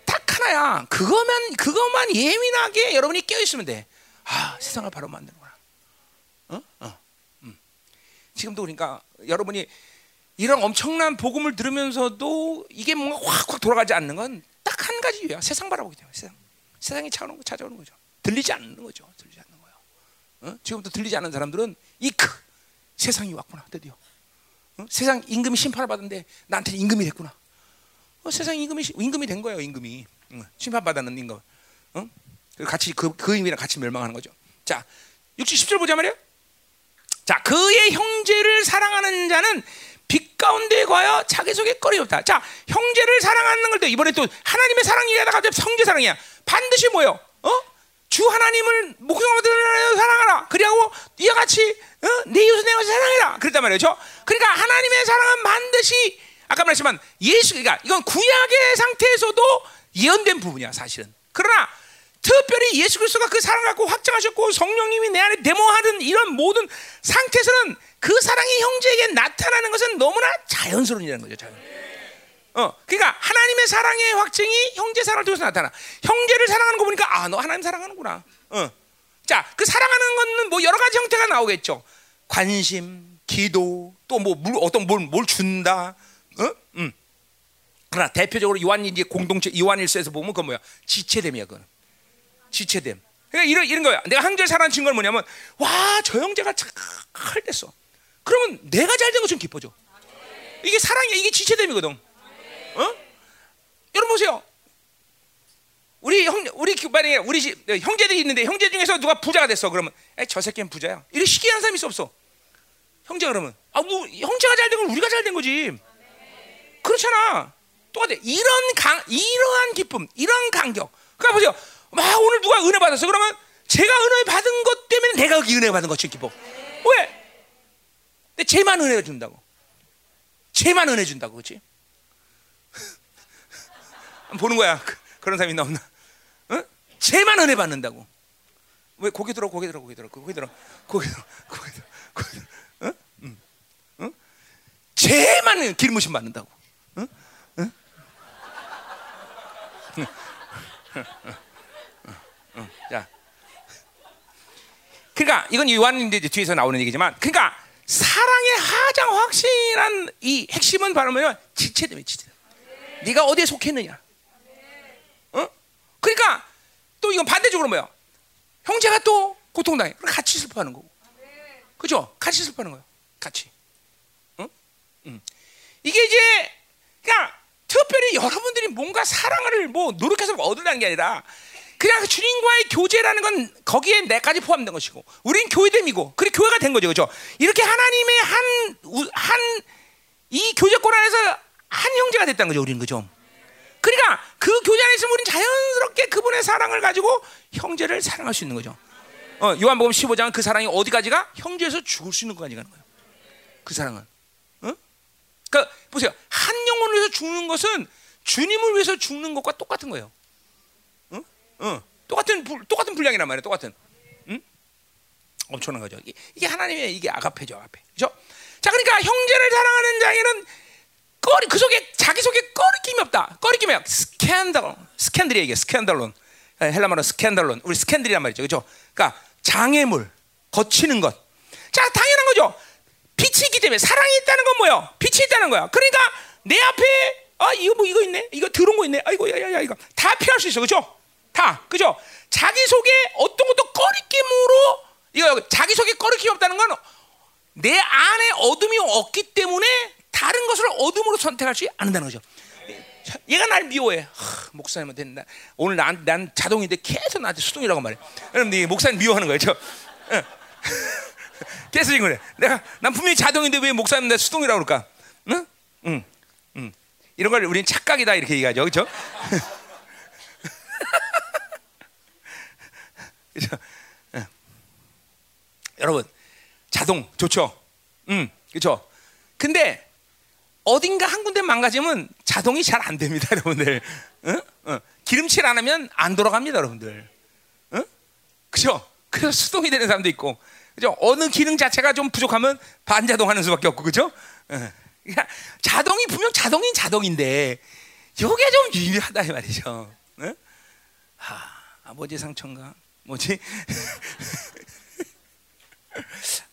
딱 하나야. 그거만 그것만 예민하게 여러분이 깨어 있으면 돼. 아 세상을 안 되는구나. 어? 어. 지금도 그러니까 여러분이 이런 엄청난 복음을 들으면서도 이게 뭔가 확확 돌아가지 않는 건 딱 한 가지 이유야. 세상 바라보기 때문에 세상. 세상이 찾아오는, 찾아오는 거죠. 들리지 않는 거죠. 들리지 않는 거예요. 어? 지금도 들리지 않는 사람들은 이크 세상이 왔구나 드디어. 어? 세상 임금이 심판을 받는데 나한테 임금이 됐구나. 어, 세상 임금이 임금이 된 거예요. 임금이 응. 심판 받는 임금. 어? 같이 그, 그 임금이랑 같이 멸망하는 거죠. 자, 60, 10절 보자 말이에요. 자, 그의 형제를 사랑하는 자는 빛 가운데 과여 자기 속에 꺼리 없다. 자, 형제를 사랑하는 걸또 이번에 또 하나님의 사랑이라다가 성제 사랑이야. 반드시 뭐요? 어? 주 하나님을 목숨을 사랑하라. 그리고 이와 같이 어? 내 이웃을 내가 사랑해라. 그랬단 말이죠. 그러니까 하나님의 사랑은 반드시 아까 말했지만 예수 그러니까 이건 구약의 상태에서도 예언된 부분이야 사실은. 그러나 특별히 예수 그리스도가 그 사랑 갖고 확정하셨고 성령님이 내 안에 데모하는 이런 모든 상태에서는 그 사랑이 형제에게 나타나는 것은 너무나 자연스러운 일이라는 거죠. 자연. 어, 그러니까 하나님의 사랑의 확증이 형제 사랑을 통해서 나타나. 형제를 사랑하는 거 보니까 아, 너 하나님 사랑하는구나. 어. 자, 그 사랑하는 거는 뭐 여러 가지 형태가 나오겠죠. 관심, 기도, 또 뭐 어떤 뭘, 뭘 준다. 어? 음. 그러나 대표적으로 요한 이제 공동체 요한일서에서 보면 그 뭐야? 지체됨이야, 그거는. 지체됨. 그러니까 이런 이런 거야. 내가 형제를 사랑하는 증거는 뭐냐면 와, 저 형제가 잘 됐어. 그러면 내가 잘 된 것처럼 기뻐져. 이게 사랑이야. 이게 지체됨이거든. 어? 여러분 보세요. 우리 형 우리 만약에 우리 집, 형제들이 있는데 형제 중에서 누가 부자가 됐어. 그러면 에, 저 새끼는 부자야. 이런 시기한 사람이 있어 없어. 형제 그러면 아, 뭐 형제가 잘 된 건 우리가 잘 된 거지. 그렇잖아. 똑같아. 이런 강 이러한 기쁨, 이런 간격. 그러니까 보세요. 막 오늘 누가 은혜 받았어. 그러면 제가 은혜 받은 것 때문에 내가 여기 은혜 받은 것처럼 기뻐. 왜? 근데 쟤만 은혜 준다고. 쟤만 은혜 준다고, 그렇지? 보는 거야. 그, 그런 사람이 나오나? 어? 쟤만 은혜 받는다고. 왜 고개 들어, 고개 들어, 고개 들어, 고개 들어, 고개 들어, 고개 들어, 고개 들어. 어? 응? 응? 쟤만 기름부심 받는다고. 응? 응? 자, 그러니까 이건 요한인데 뒤에서 나오는 얘기지만, 그러니까 사랑의 가장 확실한 이 핵심은 바로 뭐냐? 지체됨이 지체. 네가 어디에 속했느냐? 어? 그러니까 또 이건 반대적으로 뭐야? 형제가 또 고통당해. 그럼 같이 슬퍼하는 거고. 그죠? 같이 슬퍼하는 거야. 같이. 응? 응. 이게 이제 그냥 특별히 여러분들이 뭔가 사랑을 뭐 노력해서 얻으려는 게 아니라 그냥 주님과의 교제라는 건 거기에 내까지 포함된 것이고, 우린 교회됨이고, 그래 교회가 된 거죠, 그렇죠? 이렇게 하나님의 한 한 이 교제권 안에서 한 형제가 됐다는 거죠, 우리는 그죠? 그러니까 그 교제 안에서 우리는 자연스럽게 그분의 사랑을 가지고 형제를 사랑할 수 있는 거죠. 어, 요한복음 15장은 그 사랑이 어디까지가 형제에서 죽을 수 있는 것까지 가는 거예요. 그 사랑은. 어? 그러니까 보세요. 한 영혼을 위해서 죽는 것은 주님을 위해서 죽는 것과 똑같은 거예요. 똑같은 불, 똑같은 분량이란 말이에요. 똑같은. 응? 엄청난 거죠. 이게, 이게 하나님의 이게 아가페죠, 아가페. 그죠? 자, 그러니까 형제를 사랑하는 자에는 꺼리 그 속에 자기 속에 꺼리낌이 없다. 꺼리낌이 스캔들, 스캔들이야 이게 스캔들론. 헬라말로 스캔들론. 우리 스캔들이란 말이죠, 그죠? 그러니까 장애물, 거치는 것. 자, 당연한 거죠. 빛이 있기 때문에 사랑이 있다는 건 뭐예요? 빛이 있다는 거야. 그러니까 내 앞에 아 이거 뭐 이거 있네, 이거 들어온 거 있네. 아이고 야야야 이거 다 피할 수 있어, 그죠? 다, 그죠? 자기 속에 어떤 것도 꺼리낌으로 이거 자기 속에 꺼리낌이 없다는 건 내 안에 어둠이 없기 때문에 다른 것을 어둠으로 선택하지 않는다는 거죠. 얘가 날 미워해. 하, 목사님은 된다. 오늘 난, 난 자동인데 계속 나한테 수동이라고 말해. 그럼 네 목사님 미워하는 거예요. 저. (laughs) 계속 이거 그래. 내가 난 분명히 자동인데 왜 목사님 내 수동이라고 그럴까? 응? 응. 응. 이런 걸 우리는 착각이다 이렇게 얘기하죠. 그렇죠? (laughs) 그렇죠? 응. 여러분 자동 좋죠. 음, 그렇죠. 근데 어딘가 한 군데 망가지면 자동이 잘 안 됩니다, (laughs) 여러분들. 어? 어. 기름칠 안 하면 안 돌아갑니다, 여러분들. 어? 그죠? 그래서 수동이 되는 사람도 있고, 그죠? 어느 기능 자체가 좀 부족하면 반자동하는 수밖에 없고, 그죠? 어. 그러니까 자동이 분명 자동인 자동인데, 이게 좀 유의하다 이 말이죠. 어? 하, 아버지 상처인가? 뭐지? (laughs)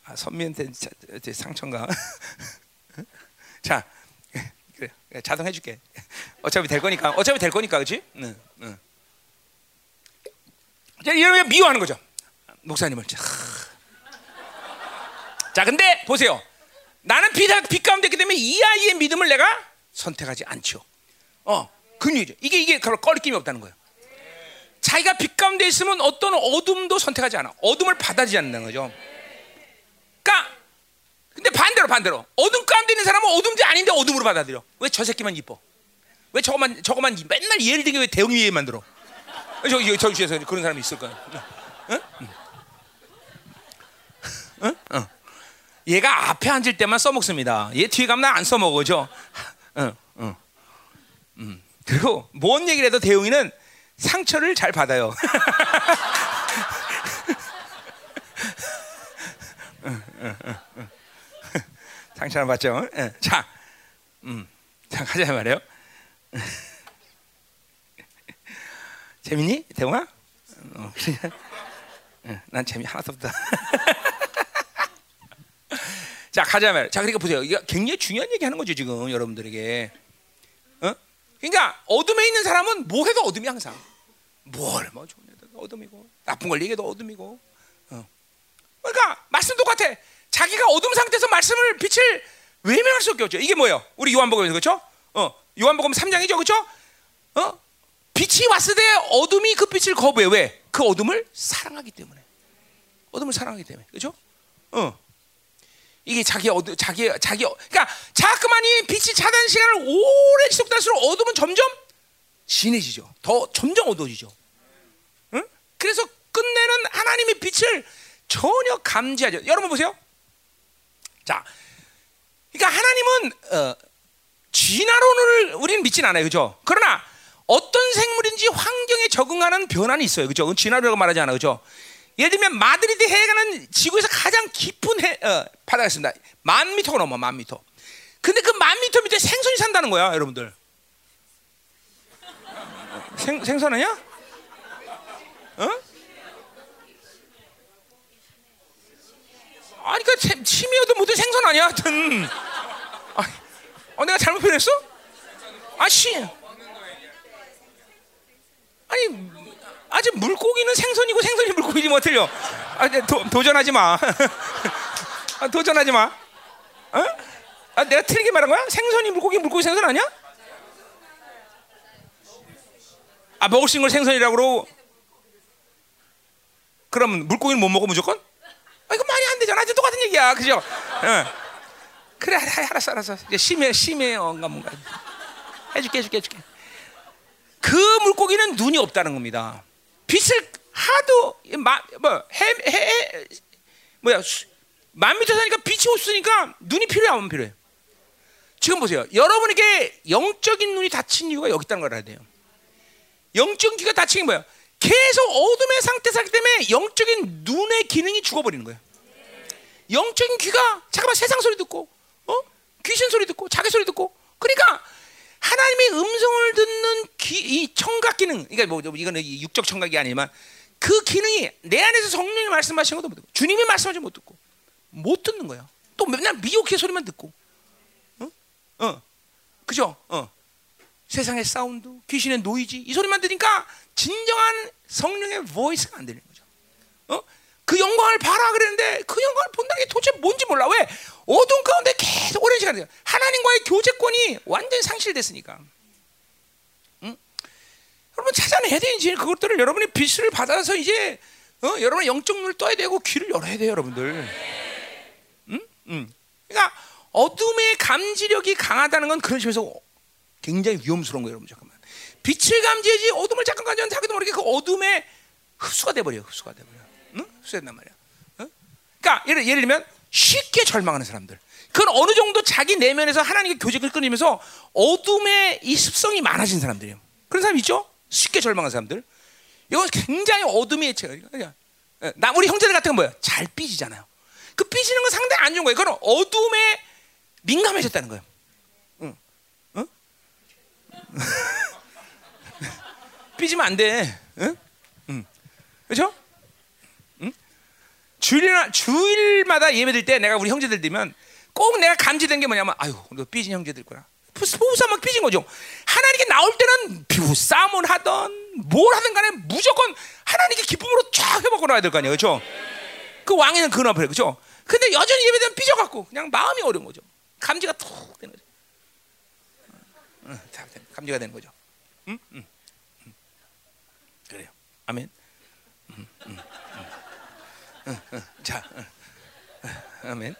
아, 선미한테 상처인가? (laughs) 자, 그래, 자동 해줄게. 어차피 될 거니까, 어차피 될 거니까, 그렇지? 응, 응. 자, 이러면 미워하는 거죠. 목사님을. 자, 근데 보세요. 나는 빛, 빛 가운데 있기 때문에 이 아이의 믿음을 내가 선택하지 않죠. 어, 근육이죠. 이게 이게 바로 꺼리낌이 없다는 거예요. 자기가 빛 가운데 있으면 어떤 어둠도 선택하지 않아. 어둠을 받아들이지 않는다는 거죠. 그러니까 근데 반대로 반대로 어둠 가운데 있는 사람은 어둠이 아닌데 어둠으로 받아들여. 왜 저 새끼만 이뻐? 왜 저거만 저거만 맨날 예를 들게 왜 대웅이 예 만들어? 저기 저기 주에서 그런 사람이 있을 거야. 응? 응? 응? 얘가 앞에 앉을 때만 써먹습니다. 얘 뒤에 가면 안 써먹어죠. 응, 응, 음. 그리고 뭔 얘기를 해도 대웅이는 상처를 잘 받아요. 상처를 받죠. 자, 음, 자 가자 말이에요. 재밌니, 대웅아? 어. 응, 난 재미 하나도 없다. 자 가자 말. 자 그러니까 보세요. 이게 굉장히 중요한 얘기하는 거죠 지금 여러분들에게. 어? 그러니까 어둠에 있는 사람은 뭐 해도 어둠이 항상. 뭘 뭐 좋은 애도 어둠이고 나쁜 걸 얘기해도 어둠이고. 어. 그러니까 말씀 똑같아. 자기가 어둠 상태에서 말씀을 빛을 외면할 수 없죠. 이게 뭐예요? 우리 요한복음에서 그렇죠? 어, 요한복음 3장이죠, 그렇죠? 어, 빛이 왔을 때 어둠이 그 빛을 거부해. 왜? 그 어둠을 사랑하기 때문에. 어둠을 사랑하기 때문에, 그렇죠? 어. 이게 자기 어두 자기 자기 그러니까 자꾸만 이 빛이 차단 시간을 오래 지속될수록 어둠은 점점 진해지죠. 더 점점 어두워지죠. 응? 그래서 끝내는 하나님의 빛을 전혀 감지하죠. 여러분 보세요. 자, 그러니까 하나님은 어, 진화론을 우리는 믿진 않아요, 그죠? 그러나 어떤 생물인지 환경에 적응하는 변화는 있어요, 그죠? 진화론이라고 말하지 않아요, 그죠? 예를 들면 마리아나 해구는 지구에서 가장 깊은 해, 어, 바다가 있습니다. 만 미터가 넘어 만 미터. 근데 그 만 미터 밑에 생선이 산다는 거야, 여러분들. 생 생선이냐? 어? 아니 그 침이어도 모두 생선 아니야, 하여튼. 아, 어, 내가 잘못 표현했어? 아 씨. 아니 아직 물고기는 생선이고 생선이 물고기지 뭐 틀려. 아, 도, 도전하지 마. (laughs) 아, 도전하지 마. 어? 아, 내가 틀리게 말한 거야? 생선이 물고기, 물고기 생선 아니야? 아, 먹을 수 있는 걸 생선이라고 그러고. 그러면 물고기는 못 먹어 무조건? 아, 이거 말이 안 되잖아. 똑같은 얘기야. 그죠? 어. 그래, 알았어, 알았어. 이제 심해, 심해, 뭔가, 뭔가. 해줄게, 해줄게, 해줄게. 그 물고기는 눈이 없다는 겁니다. 빛을 하도 뭐해해 뭐야 만 미터 사니까 빛이 없으니까 눈이 필요해 안 필요해? 지금 보세요. 여러분에게 영적인 눈이 닫힌 이유가 여기 있다는 걸 알아야 돼요. 영적인 귀가 닫힌 게 뭐야? 계속 어둠의 상태 살기 때문에 영적인 눈의 기능이 죽어버리는 거예요. 영적인 귀가 잠깐만 세상 소리 듣고, 어? 귀신 소리 듣고, 자기 소리 듣고, 그러니까 하나님의 음성을 듣는 귀, 이 청각 기능, 그러니까 뭐 이거는 육적 청각이 아니지만 그 기능이 내 안에서 성령이 말씀하시는 것도 못 듣고, 주님이 말씀하지 못 듣고, 못 듣는 거야. 또 맨날 미혹의 소리만 듣고, 어, 어, 그죠? 어, 세상의 사운드, 귀신의 노이지 이 소리만 들으니까 진정한 성령의 voice가 안 들리는 거죠. 어? 그 영광을 봐라 그랬는데 그 영광을 본다는 게 도대체 뭔지 몰라. 왜? 어둠 가운데 계속 오랜 시간 돼요. 하나님과의 교제권이 완전히 상실됐으니까. 응? 여러분 찾아내야 돼 이제 그것들을 여러분이 빛을 받아서 이제 어? 여러분의 영적 눈을 떠야 되고 귀를 열어야 돼요, 여러분들. 응? 응. 그러니까 어둠의 감지력이 강하다는 건 그런 식으로 굉장히 위험스러운 거예요, 여러분. 잠깐만. 빛을 감지해지 어둠을 잠깐 가져온 자기도 모르게 그 어둠에 흡수가 돼 버려, 흡수가 돼 버려. 응? 흡수된단 말이야. 응? 그러니까 예를, 들면 쉽게 절망하는 사람들. 그건 어느 정도 자기 내면에서 하나님께 교제를 끊으면서 어둠의 이 습성이 많아진 사람들이에요. 그런 사람 있죠? 쉽게 절망하는 사람들. 이건 굉장히 어둠의 액체가. 그냥 예, 나 우리 형제들 같은 건 뭐야? 잘 삐지잖아요. 그 삐지는 건 상당히 안 좋은 거예요. 그건 어둠에 민감해졌다는 거예요. 응, 응? (laughs) 삐지면 안 돼. 응? 응. 그렇죠? 주일 주일마다 예배들 때 내가 우리 형제들 들면 꼭 내가 감지된 게 뭐냐면 아유 너 삐진 형제들 거라 부부싸 막 삐진 거죠. 하나님께 나올 때는 비싸움을 하던 뭘 하든 간에 무조건 하나님께 기쁨으로 쫙 회복을 해야 될 거 아니에요, 그렇죠? 그 왕에는 그런 앞에 그렇죠? 근데 여전히 예배되면 삐져갖고 그냥 마음이 어려운 거죠. 감지가 툭 되는 거죠. 응, 감지가 되는 거죠. 응? 응. 응. 그래요. 아멘. 응, 응. 자, 아멘.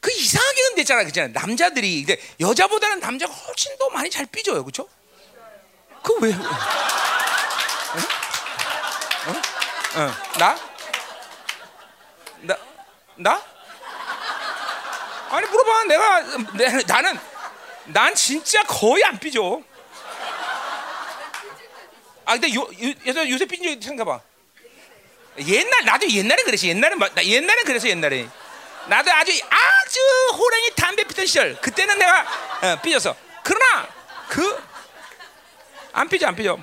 그 이상하게 는 됐잖아, 그잖아. 남자들이 근데 여자보다는 남자가 훨씬 더 많이 잘 삐져요, 그렇죠? 그 왜? 어? 어? 어? 나? 나? 나? 아니 물어봐, 내가 내, 나는 난 진짜 거의 안 삐져. 아 근데 요, 요, 요새 삐진 적 생각해 봐. 옛날 나도 옛날에 그랬어. 옛날에 나 옛날에 그래서 옛날에 나도 아주 아주 호랑이 담배 피던 시절 그때는 내가 어, 삐졌어. 그러나 그 안 삐져 안 삐져.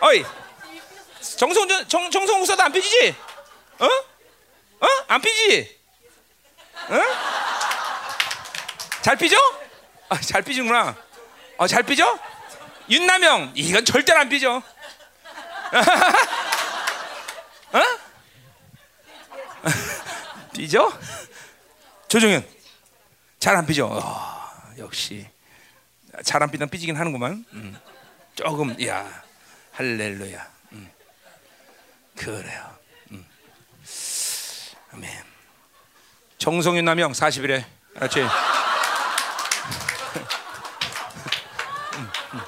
어이 정성 정 정성 우사도 안 삐지지? 어? 어? 안 삐지? 어? 잘 삐져? 아, 잘 삐지구나. 어, 잘 삐져? 윤남영 이건 절대로 안 삐져. (laughs) 삐져? 조정현 잘 안 삐져. 어, 역시 잘 안 삐면 삐지긴 하는구만. 음. 조금 야 할렐루야. 음. 그래요. 음. 아멘. 정성윤 남영 40일에 알았지? 음, 음.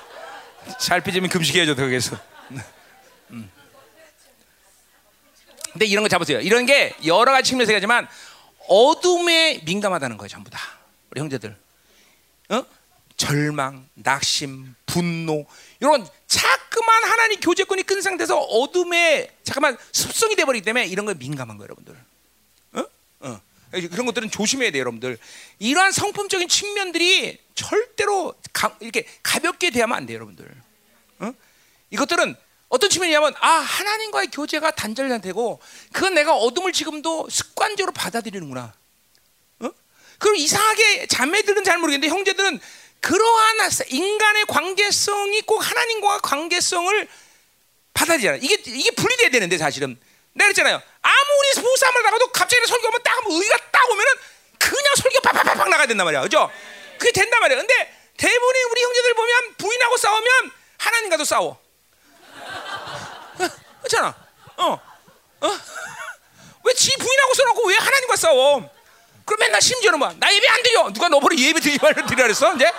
잘 삐지면 금식해야죠 거기서. 음. 근데 이런 거 잡으세요. 이런 게 여러 가지 측면에서 하지만 어둠에 민감하다는 거예요, 전부 다. 우리 형제들. 어? 절망, 낙심, 분노 이런 자꾸만 하나님 교제권이 끈 상태에서 어둠에 잠깐만 습성이 돼버리기 때문에 이런 거에 민감한 거예요, 여러분들. 어? 어. 그런 것들은 조심해야 돼요, 여러분들. 이러한 성품적인 측면들이 절대로 가, 이렇게 가볍게 대하면 안 돼요, 여러분들. 어? 이것들은 어떤 측면이냐면 아 하나님과의 교제가 단절되고 그건 내가 어둠을 지금도 습관적으로 받아들이는구나. 어? 그리고 이상하게 자매들은 잘 모르겠는데 형제들은 그러한 인간의 관계성이 꼭 하나님과 관계성을 받아들이잖아. 이게 이게 분리돼야 되는데 사실은 내가 그랬잖아요. 아무리 부부싸움을 나가도 갑자기 설교하면 딱 의가 딱 오면은 그냥 설교 팍팍팍팍 나가야 된단 말이야. 그죠? 그게 된단 말이야. 근데 대부분의 우리 형제들 보면 부인하고 싸우면 하나님과도 싸워. 그렇잖아. 어. 어? (laughs) 왜 지 부인하고 싸우고 왜 하나님과 싸워? 그럼 맨날 심지어는 뭐, 나 예배 안 드려. 누가 너 버리 예배 드리지 말라 드리라 그랬어? 이제? 어?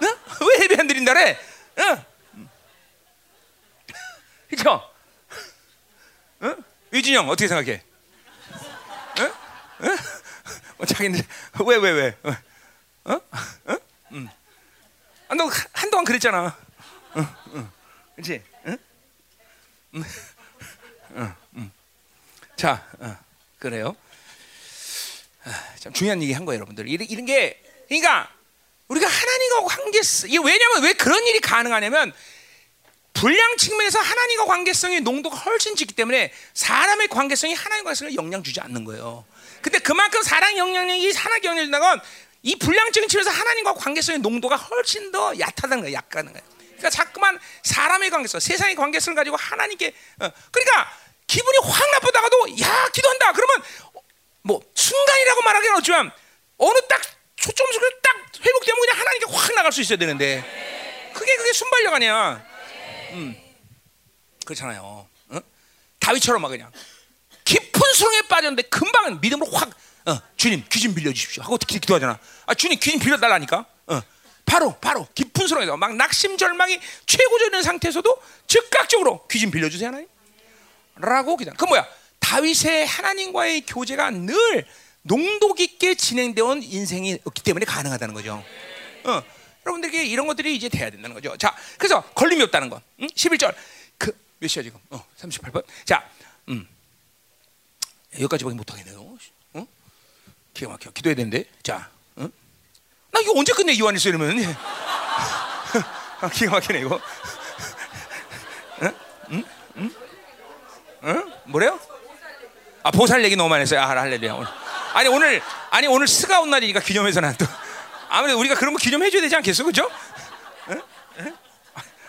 (laughs) 왜 예배 안 드린다 그래? 어? 그쵸? 어? 유진영, 어떻게 생각해? 어? 어? 어 자기는, (laughs) 왜, 왜, 왜? 어? 어? 어? 음. 아, 너 한동안 그랬잖아. 어, 어. 그치? 응? 음. 자, 어, 그래요. 아, 참 중요한 얘기 한 거예요, 여러분들. 이런, 이런 게, 그러니까 우리가 하나님과 관계, 이게 왜냐면 왜 그런 일이 가능하냐면 불량 측면에서 하나님과 관계성의 농도가 훨씬 짙기 때문에 사람의 관계성이 하나님과 관계성을 영향 주지 않는 거예요. 근데 그만큼 사랑 영향력이 하나님께 영향 준다는 건 이 불량적인 측면에서 하나님과 관계성의 농도가 훨씬 더 얕다는 거예요. 약하는 거예요. 그러니까 자꾸만 사람의 관계성, 세상의 관계성을 가지고 하나님께 어, 그러니까 기분이 확 나쁘다가도 야 기도한다 그러면 뭐 순간이라고 말하기는 어지만 어느 딱 초점 속에 딱 회복되면 그냥 하나님께 확 나갈 수 있어야 되는데 그게 그게 순발력 아니야. 음 그렇잖아요. 어? 다윗처럼 막 그냥 깊은 수렁에 빠졌는데 금방 믿음으로 확 어, 주님 귀 좀 빌려 주십시오 하고 기도하잖아. 아 주님 귀 좀 빌려 달라니까. 어. 바로 바로 깊은 수렁에서 막 낙심 절망이 최고조인 상태에서도 즉각적으로 귀 좀 빌려주세요 하나님. 라고 기도. 그 뭐야? 다윗의 하나님과의 교제가 늘 농도 깊게 진행되어 온 인생이 없기 때문에 가능하다는 거죠. 어, 여러분들에게 이런 것들이 이제 돼야 된다는 거죠. 자, 그래서 걸림이 없다는 거. 응? 11절. 그, 몇 시야 지금? 어, 38분. 자, 음. 여기까지밖에 못하겠네요. 어? 기가 막혀. 기도해야 되는데. 자, 어? 나 이거 언제 끝내, 요한일서 이러면. 아, 기가 막히네, 이거. 응? 응? 응? 응? 뭐래요? 아, 보살 얘기 너무 많이 했어요. 아, 할렐루야. 오늘. 아니, 오늘, 아니, 오늘 스가 온 날이니까 기념해서 난 또. 아무래도 우리가 그런 거 기념해줘야 되지 않겠어? 그죠?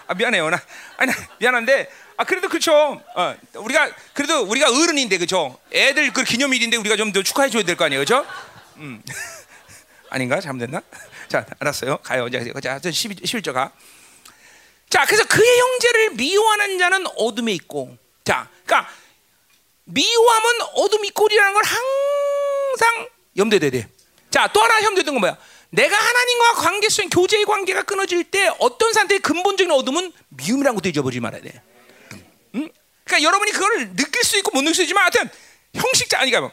아, 미안해요. 나, 아니, 미안한데. 아, 그래도 그쵸. 어, 우리가, 그래도 우리가 어른인데, 그죠? 애들 그 기념일인데 우리가 좀 더 축하해줘야 될 거 아니에요? 그죠? 음. 아닌가? 잘못됐나? (laughs) 자, 알았어요. 가요. 이제, 자, 12, 11절 가. 자, 그래서 그의 형제를 미워하는 자는 어둠에 있고. 자, 그러니까 미워함은 어둠이 꼴이라는 걸 항상 염두에 둬야 돼. 자, 또 하나 염두에 둔건 뭐야? 내가 하나님과 관계성, 교제의 관계가 끊어질 때 어떤 상태의 근본적인 어둠은 미움이라는 것도 잊어버리지 말아야 돼. 응? 그러니까 여러분이 그걸 느낄 수 있고 못 느낄 수 있지만 하여튼 형식자 아니가 뭐.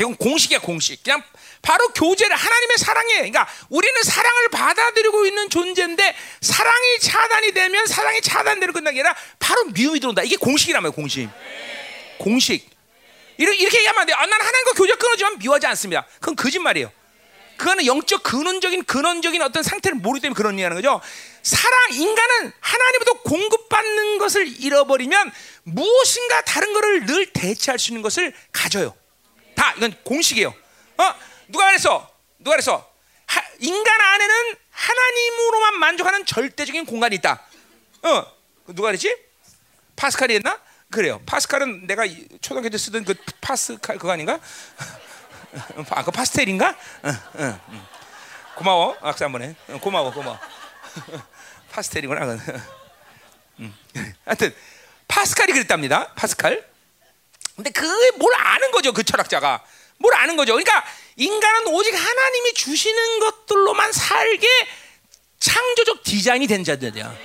이건 공식이야 공식. 그냥 바로 교제를 하나님의 사랑에 그러니까 우리는 사랑을 받아들이고 있는 존재인데 사랑이 차단이 되면 사랑이 차단되는 끝나게 아니라 바로 미움이 들어온다. 이게 공식이란 말이에요 공식. 공식. 이렇게, 이렇게 얘기하면 안 돼. 아, 난 하나님과 교제 끊어지면 미워하지 않습니다. 그건 거짓말이에요. 그거는 영적 근원적인 근원적인 어떤 상태를 모르기 때문에 그런 얘기하는 거죠. 사랑 인간은 하나님부터 공급받는 것을 잃어버리면 무엇인가 다른 것을 늘 대체할 수 있는 것을 가져요. 다 이건 공식이에요. 어? 누가 그랬어? 누가 그랬어? 하, 인간 안에는 하나님으로만 만족하는 절대적인 공간이 있다. 어? 누가 그랬지? 파스칼이 했나? 그래요. 파스칼은 내가 초등학교 때 쓰던 그 파스칼 그거 아닌가? (laughs) 아, 그 파스텔인가? 어, 어, 음. 고마워. 악수 한번 해. 어, 고마워, 고마워. (laughs) 파스텔이구나. (laughs) 음. 하여튼 파스칼이 그랬답니다. 파스칼. 근데 그게 뭘 아는 거죠, 그 철학자가. 뭘 아는 거죠. 그러니까 인간은 오직 하나님이 주시는 것들로만 살게 창조적 디자인이 된 자들이야.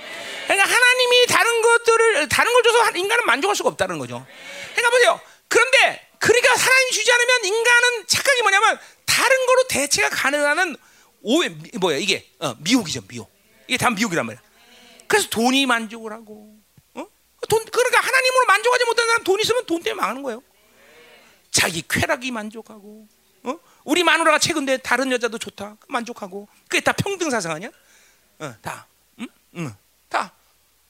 그러니까 하나님이 다른 것들을 다른 걸 줘서 인간은 만족할 수가 없다는 거죠. 그러니까 보세요. 그런데 그러니까 하나님 주지 않으면 인간은 착각이 뭐냐면 다른 거로 대체가 가능한 오해 뭐야 이게 어, 미혹이죠 미혹. 이게 다 미혹이란 말이야. 그래서 돈이 만족을 하고, 어? 돈 그러니까 하나님으로 만족하지 못하는 사람 돈 있으면 돈 때문에 망하는 거예요. 자기 쾌락이 만족하고, 어? 우리 마누라가 최근에 다른 여자도 좋다 만족하고, 그게 다 평등 사상 아니야? 어, 다, 응, 응, 다,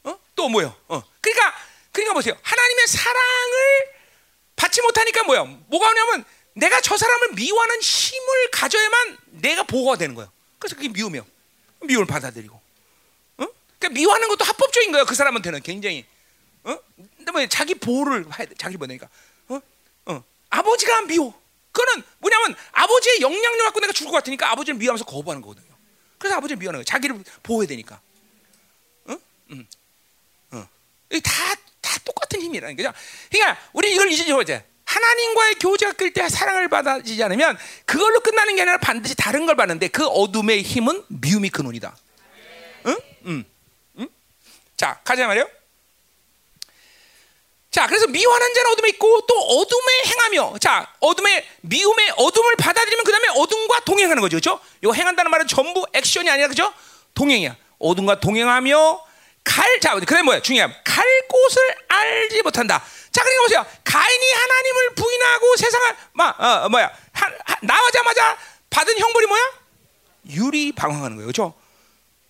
어? 또 뭐요? 어, 그러니까 그러니까 보세요. 하나님의 사랑을 받지 못하니까 뭐야? 뭐가 오냐면 내가 저 사람을 미워하는 힘을 가져야만 내가 보호가 되는 거예요. 그래서 그게 미우며 미움을 받아들이고, 어? 그러니까 미워하는 것도 합법적인 거예요. 그 사람한테는 굉장히, 어? 근데 뭐 자기 보호를 해야 돼. 자기 보내니까, 어? 어? 아버지가 미워. 그거는 뭐냐면 아버지의 영향력 갖고 내가 죽을 것 같으니까 아버지를 미워하면서 거부하는 거거든요. 그래서 아버지를 미워하는 거예요. 자기를 보호해야 되니까. 어? 음. 어. 다, 다 똑같은 힘이라는 거죠. 그러니까 우리 이걸 이제 보자. 하나님과의 교제가 끌 때 사랑을 받아지지 않으면 그걸로 끝나는 게 아니라 반드시 다른 걸 받는데 그 어둠의 힘은 미움이 근원이다. 응? 응? 응? 자, 가자 말이요. 자, 그래서 미워하는 자는 어둠에 있고 또 어둠에 행하며, 자, 어둠의 미움의 어둠을 받아들이면 그 다음에 어둠과 동행하는 거죠, 그렇죠? 이거 행한다는 말은 전부 액션이 아니라 그죠? 동행이야. 어둠과 동행하며 갈, 자, 그래 뭐야? 중요한 갈 곳을 알지 못한다. 자, 그러니까 보세요. 가인이 하나님을 부인하고 세상을 막 어, 어, 뭐야? 하, 하, 나오자마자 받은 형벌이 뭐야? 유리 방황하는 거예요, 그렇죠?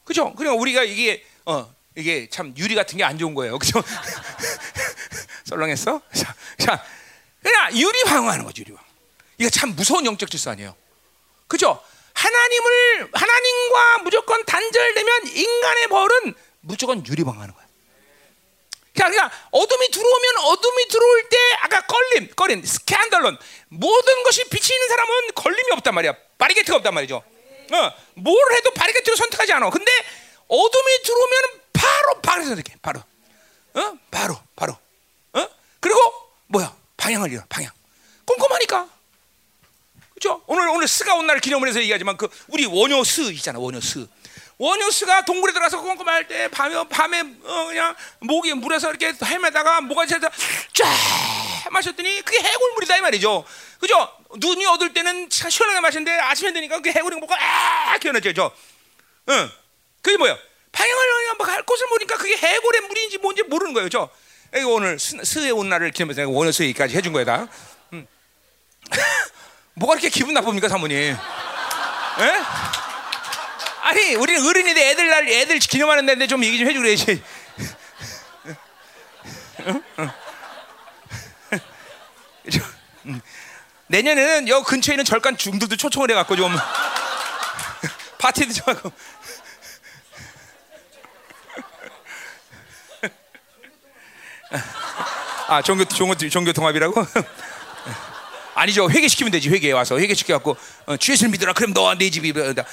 그렇죠? 그러니까 우리가 이게 어 이게 참 유리 같은 게 안 좋은 거예요, 그렇죠? (laughs) 썰렁했어? (laughs) 자, 자, 그냥 유리 방황하는 거죠, 유리 방황. 이거 참 무서운 영적 질서 아니에요, 그렇죠? 하나님을 하나님과 무조건 단절되면 인간의 벌은 무조건 유리방하는 거야. 그러니까 어둠이 들어오면 어둠이 들어올 때 아까 걸림, 걸림, 스캔들론 모든 것이 빛이 있는 사람은 걸림이 없단 말이야. 바리게트가 없단 말이죠. 어, 뭘 해도 바리게트를 선택하지 않아. 근데 어둠이 들어오면 바로 바로 선택해. 바로. 어? 바로, 바로. 어? 그리고 뭐야? 방향을 잃어. 방향. 꼼꼼하니까. 그죠? 오늘 오늘 스가 온 날 기념을 해서 얘기하지만 그 우리 원효 스 있잖아. 원효 스. 원효스가 동굴에 들어가서 꼼꼼할 때 밤에 밤에 어 그냥 목이 물에서 이렇게 헤매다가 뭐가 새서 쫙 마셨더니 그게 해골물이다 이 말이죠. 그죠? 눈이 어둘 때는 시원하게 마시는데 아침에 되니까 그 해골이 뭐가 아 기어나죠. 응. 그게 뭐야? 방향을 뭐갈 곳을 모르니까 그게 해골의 물인지 뭔지 모르는 거예요. 저 이거 오늘 스, 의 온 날을 기념해서 원효스 얘기까지 해준 거야 다. 응. (laughs) 뭐가 이렇게 기분 나쁩니까 사모님? 에? 아니 우리는 어른인데 애들 날 애들 기념하는 데인데 좀 얘기 좀 해주고 그래야지. (laughs) 내년에는 여 근처에 있는 절간 중들도 초청을 해갖고 좀 (laughs) 파티도 좀 하고. 아 종교 종교 종교 통합이라고? (laughs) 아니죠. 회개시키면 되지. 회개에 와서 회개시켜갖고 어, 주 예수를 믿어라. 그럼 너와 내 집이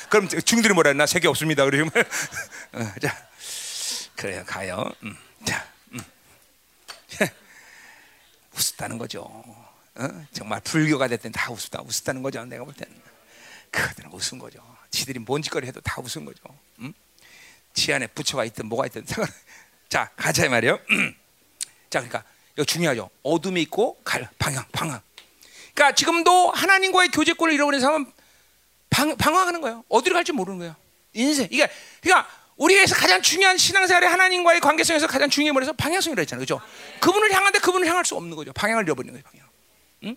그럼 중들이 뭐라 했나? 세계 없습니다. 그러면 (laughs) 어, 자 그래요. 가요. 음. 자 음. (laughs) 우습다는 거죠. 어? 정말 불교가 됐든 다 우습다. 우습다는 거죠. 내가 볼 때는 그들은 우스운 거죠. 지들이 뭔 짓거리 해도 다 우스운 거죠. 음? 지 안에 부처가 있든 뭐가 있든. 자 가자 말이요. (clears throat) 자 그러니까 이거 중요하죠. 어둠이 있고 갈 방향 방향. 그러니까 지금도 하나님과의 교제권을 잃어버린 사람은 방, 방황하는 거예요. 어디로 갈지 모르는 거예요. 인생. 이게 그러니까 우리에서 가장 중요한 신앙생활에 하나님과의 관계성에서 가장 중요한 거라서 방향성이라 했잖아요. 그렇죠? 그분을 향하는데 그분을 향할 수 없는 거죠. 방향을 잃어버리는 거예요. 방향. 응?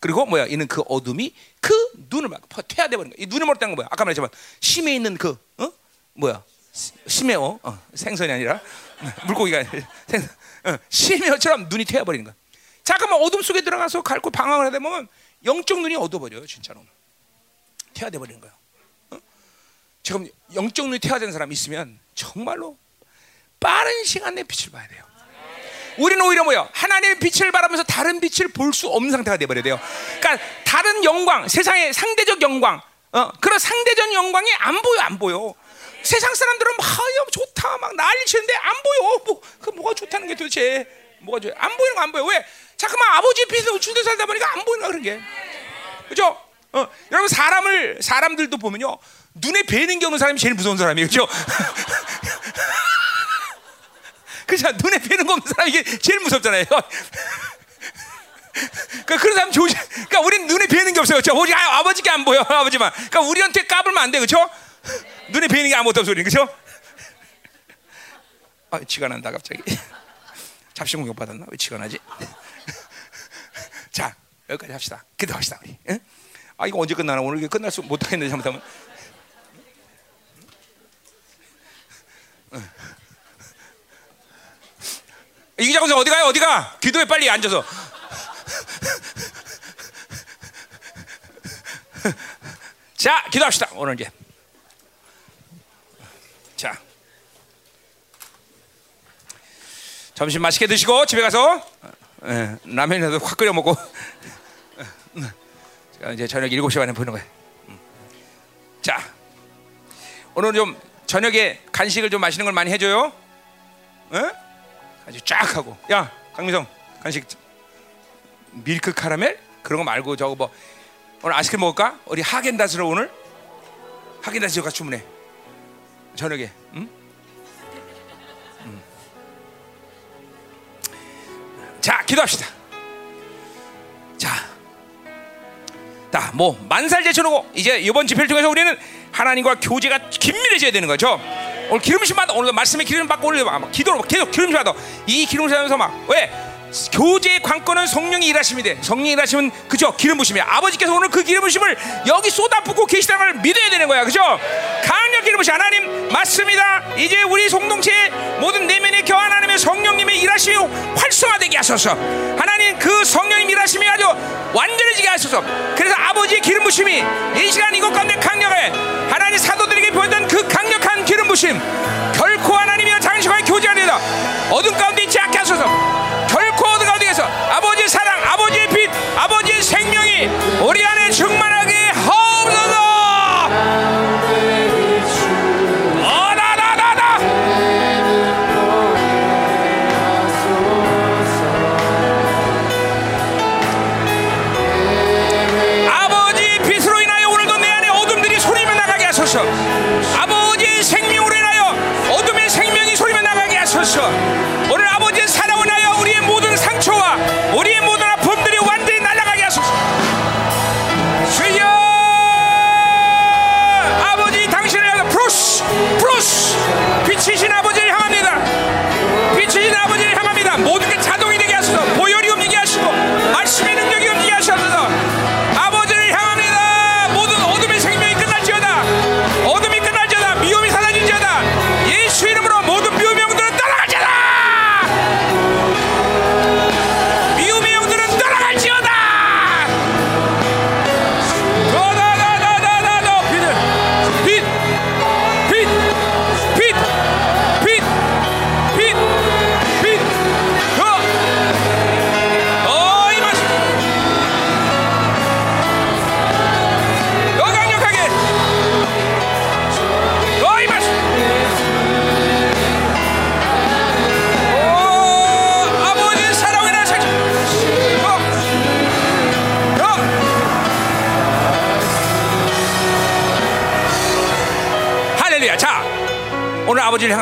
그리고 뭐야 이는 그 어둠이 그 눈을 막 퍼- 퇴화돼 버린 거야. 이 눈을 멀다는 건 뭐야? 아까 말했지만 심에 있는 그 어? 뭐야? 시- 심해어 어, 생선이 아니라 (laughs) 물고기가 생선. 어, 심해어처럼 눈이 퇴화 버리는 거야. 잠깐만 어둠 속에 들어가서 갈고 방황을 하다 보면 영적 눈이 어두워버려요, 진짜로. 퇴화돼 버리는 거야. 어? 지금 영적 눈이 퇴화된 사람 이 있으면 정말로 빠른 시간 내에 빛을 봐야 돼요. 우리는 오히려 뭐요? 하나님의 빛을 바라면서 다른 빛을 볼 수 없는 상태가 돼버려야 돼요. 그러니까 다른 영광, 세상의 상대적 영광, 어, 그런 상대적 영광이 안 보여, 안 보여. 세상 사람들은 막 하여 좋다, 막 난리 치는데 안 보여. 뭐, 그 뭐가 좋다는 게 도대체 뭐가 좋아? 안 보이는 거 안 보여. 왜? 잠깐만 아버지의 빛을 우주대 살다 보니까 안 보이는 거 그런 게. 그죠? 어, 여러분 사람을 사람들도 보면요 눈에 뵈는 게 없는 사람이 제일 무서운 사람이에요, 그죠? (laughs) 그죠? 눈에 뵈는 거 없는 사람이 이게 제일 무섭잖아요. (laughs) 그러니까 그런 사람 조심. 그러니까 우리는 눈에 뵈는 게 없어요, 그렇죠? 오직 아, 아버지께 안 보여, 아버지만. 그러니까 우리한테 까불면 안 돼, 그렇죠? 눈에 뵈는 게 아무것도 없어, 그렇죠? 아, 지가 난다 갑자기. 잡시 공격 받았나? 왜 지가 나지? 자, 여기까지 합시다. 기도합시다, 우리. 응? 아, 이거 언제 끝나나? 오늘 이게 끝날 수 못하겠네, 잘못하면. 이기자군서 어디 가요? 어디 가? 기도해 빨리 앉아서. 자, 기도합시다. 오늘 이제. 자. 점심 맛있게 드시고 집에 가서 예, 라면이라도 확 끓여 먹고 (laughs) 제가 이제 저녁 7시 반에 보는 거예요. 음. 자. 오늘 좀 저녁에 간식을 좀 맛있는 걸 많이 해 줘요. 응? 아주 쫙 하고 야 강미성 간식 밀크 카라멜 그런 거 말고 저거 뭐 오늘 아이스크림 먹을까? 우리 하겐다스로 오늘 하겐다스 가 주문해 저녁에 응? 자 기도합시다 자, 자, 뭐 만살 제쳐놓고 이제 이번 집회를 통해서 우리는 하나님과 교제가 긴밀해져야 되는 거죠. 오늘 기름심 받아 오늘 말씀에 기름 받고 오늘 막 기도로 막 계속 기름심 받아 이 기름을 받으면서 막 왜? 교제의 관건은 성령이 일하심이 돼. 성령이 일하시면 그죠? 기름 부심이야. 아버지께서 오늘 그 기름 부심을 여기 쏟아붓고 계시다는 걸 믿어야 되는 거야. 그죠? 강력 기름 부심 하나님 맞습니다. 이제 우리 공동체의 모든 내면의 교환 하나님의 성령님의 일하심이 활성화되게 하소서. 하나님 그 성령님 일하심이 아주 완전해지게 하소서. 그래서 아버지의 기름 부심이 이 시간 이곳 가운데 강력해. 하나님 사도들에게 보였던 그 강력한 기름 부심 결코 하나님이랑 당신과의 교제가 되다. 어둠 가운데 있지 않게 하소서. 우리 안에 충만하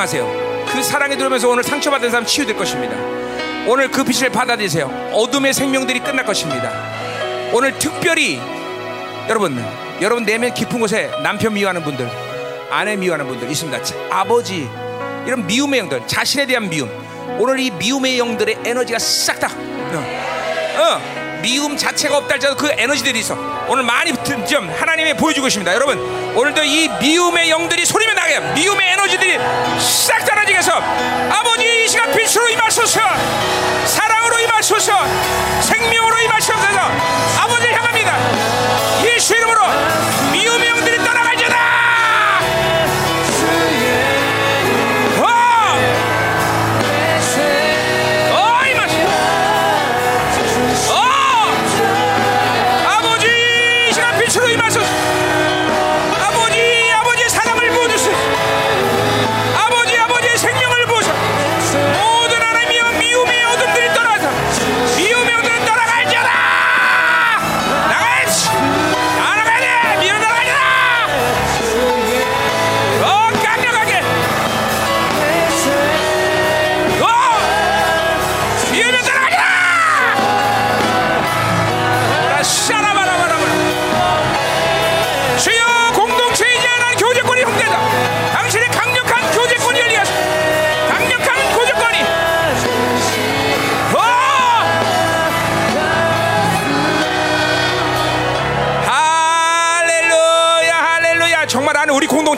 향하세요. 그 사랑에 들으면서 오늘 상처받은 사람 치유될 것입니다. 오늘 그 빛을 받아들이세요. 어둠의 생명들이 끝날 것입니다. 오늘 특별히 여러분, 여러분 내면 깊은 곳에 남편 미워하는 분들, 아내 미워하는 분들 있습니다. 자, 아버지 이런 미움의 영들, 자신에 대한 미움. 오늘 이 미움의 영들의 에너지가 싹 다, 어, 어, 미움 자체가 없다 할지라도 그 에너지들이 있어. 오늘 많이 좀 하나님이 보여주고 있습니다. 여러분 오늘도 이 미움의 영들이 소리며 나게 미움의 에너지들이 싹 사라지게 해서 아버지 이 시간 빛으로 임하소서 사랑으로 임하소서 생명으로 임하소서 아버지를 향합니다.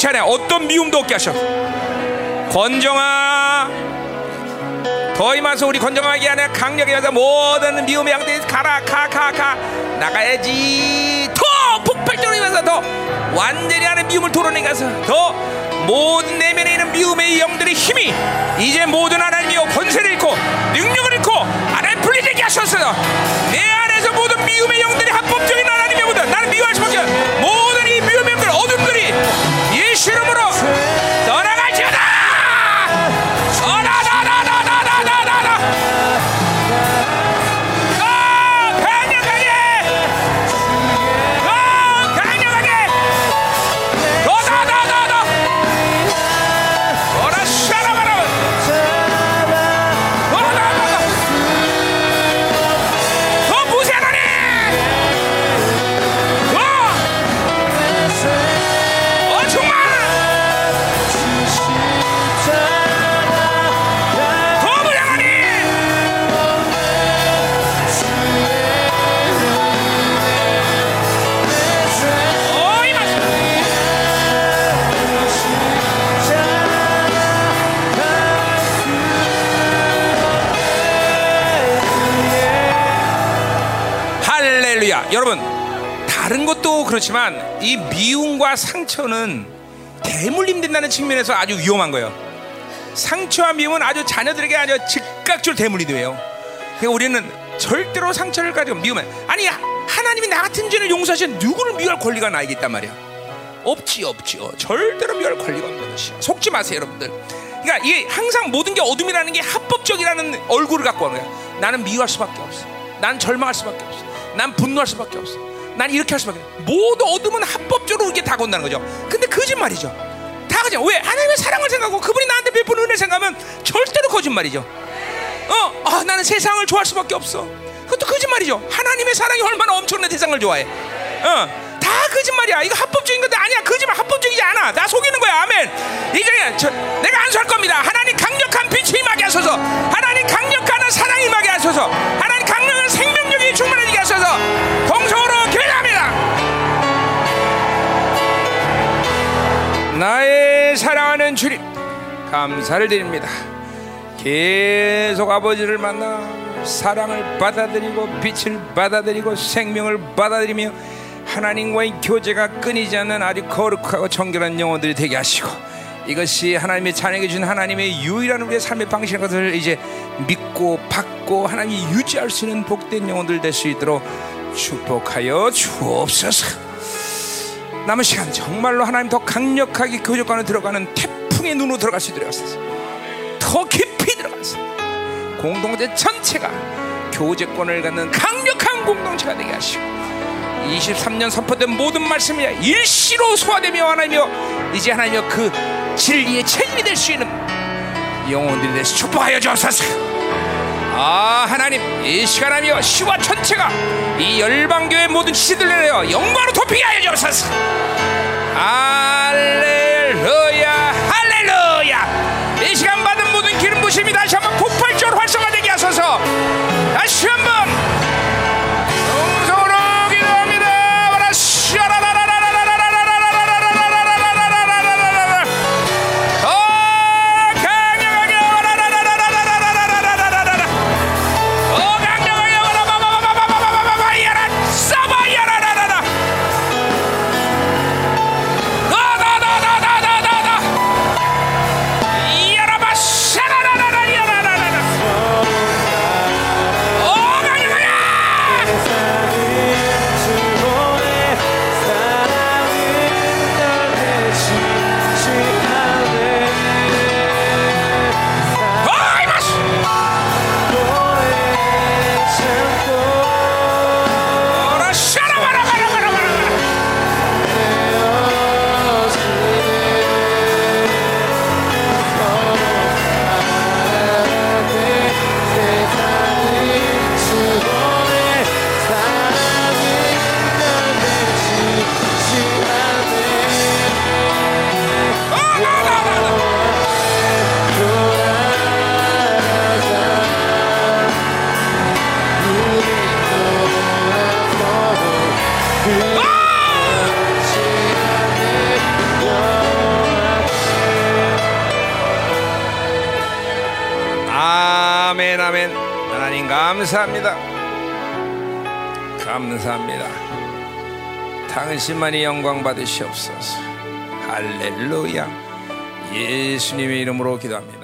안에 어떤 미움도 없게 하셔. 건정아 더 임하서 우리 건정하게 하는 강력에 해서 모든 미움의 양들이 가라 가 가 가. 나가야지. 더 폭발적으로 임해서 더 완전히 하는 미움을 도려내가서 더 모든 내면에 있는 미움의 영들의 힘이 이제 모든 하나님이여 권세를 잃고 능력을 잃고 안에 분리되게 하셔서. 내 안에서 모든 미움의 영들이 합법적인 하나님 의 모든 나는 미워할 수밖에 모든 이 미움의 영들 어둠들이 예수 이름으로 그렇지만 이 미움과 상처는 대물림 된다는 측면에서 아주 위험한 거예요. 상처와 미움은 아주 자녀들에게 아주 즉각적으로 대물이 돼요. 그러니까 우리는 절대로 상처를 가지고 미움은 아니 하나님이 나 같은 죄를 용서하시는 누구를 미워할 권리가 나에게 있단 말이야. 없지 없지요. 절대로 미워할 권리가 없는 것이야. 속지 마세요, 여러분들. 그러니까 이게 항상 모든 게 어둠이라는 게 합법적이라는 얼굴을 갖고 하는 거야. 나는 미워할 수밖에 없어. 난 절망할 수밖에 없어. 난 분노할 수밖에 없어. 난 이렇게 할 수밖에. 모두 어둠은 합법적으로 이렇게 다가온다는 거죠. 근데 거짓말이죠. 다 거짓말. 왜? 하나님의 사랑을 생각하고 그분이 나한테 베푼 은혜를 생각하면 절대로 거짓말이죠. 어, 아, 나는 세상을 좋아할 수밖에 없어. 그것도 거짓말이죠. 하나님의 사랑이 얼마나 엄청난 세상을 좋아해. 어, 다 거짓말이야. 이거 합법적인 건데 아니야. 거짓말 합법적이지 않아. 나 속이는 거야. 아멘. 이제 저, 내가 안수할 겁니다. 하나님 강력한 빛이 임하게 하소서. 하나님 강력한 사랑이 임하게 하소서. 하나님 강력한 생명력이 충만해지게 하소서. 동성 나의 사랑하는 주님 감사를 드립니다. 계속 아버지를 만나 사랑을 받아들이고 빛을 받아들이고 생명을 받아들이며 하나님과의 교제가 끊이지 않는 아주 거룩하고 정결한 영혼들이 되게 하시고 이것이 하나님의 자녀에게 준 하나님의 유일한 우리의 삶의 방식인 것을 이제 믿고 받고 하나님이 유지할 수 있는 복된 영혼들 될 수 있도록 축복하여 주옵소서. 남은 시간 정말로 하나님 더 강력하게 교제관에 들어가는 태풍의 눈으로 들어갈 수 있도록 하소서. 더 깊이 들어가서 공동체 전체가 교제권을 갖는 강력한 공동체가 되게 하시고 23년 선포된 모든 말씀이 일시로 소화되며 하나님이여 이제 하나님이여 그 진리의 체질이 될 수 있는 영혼들이 되서 축복하여 주옵소서 아 하나님 이 시간 하며 시와 전체가 이 열방교회 모든 지들을 내어 영광으로 덮이게 하여 주옵소서. 할 감사합니다. 감사합니다. 당신만이 영광 받으시옵소서. 할렐루야. 예수님의 이름으로 기도합니다.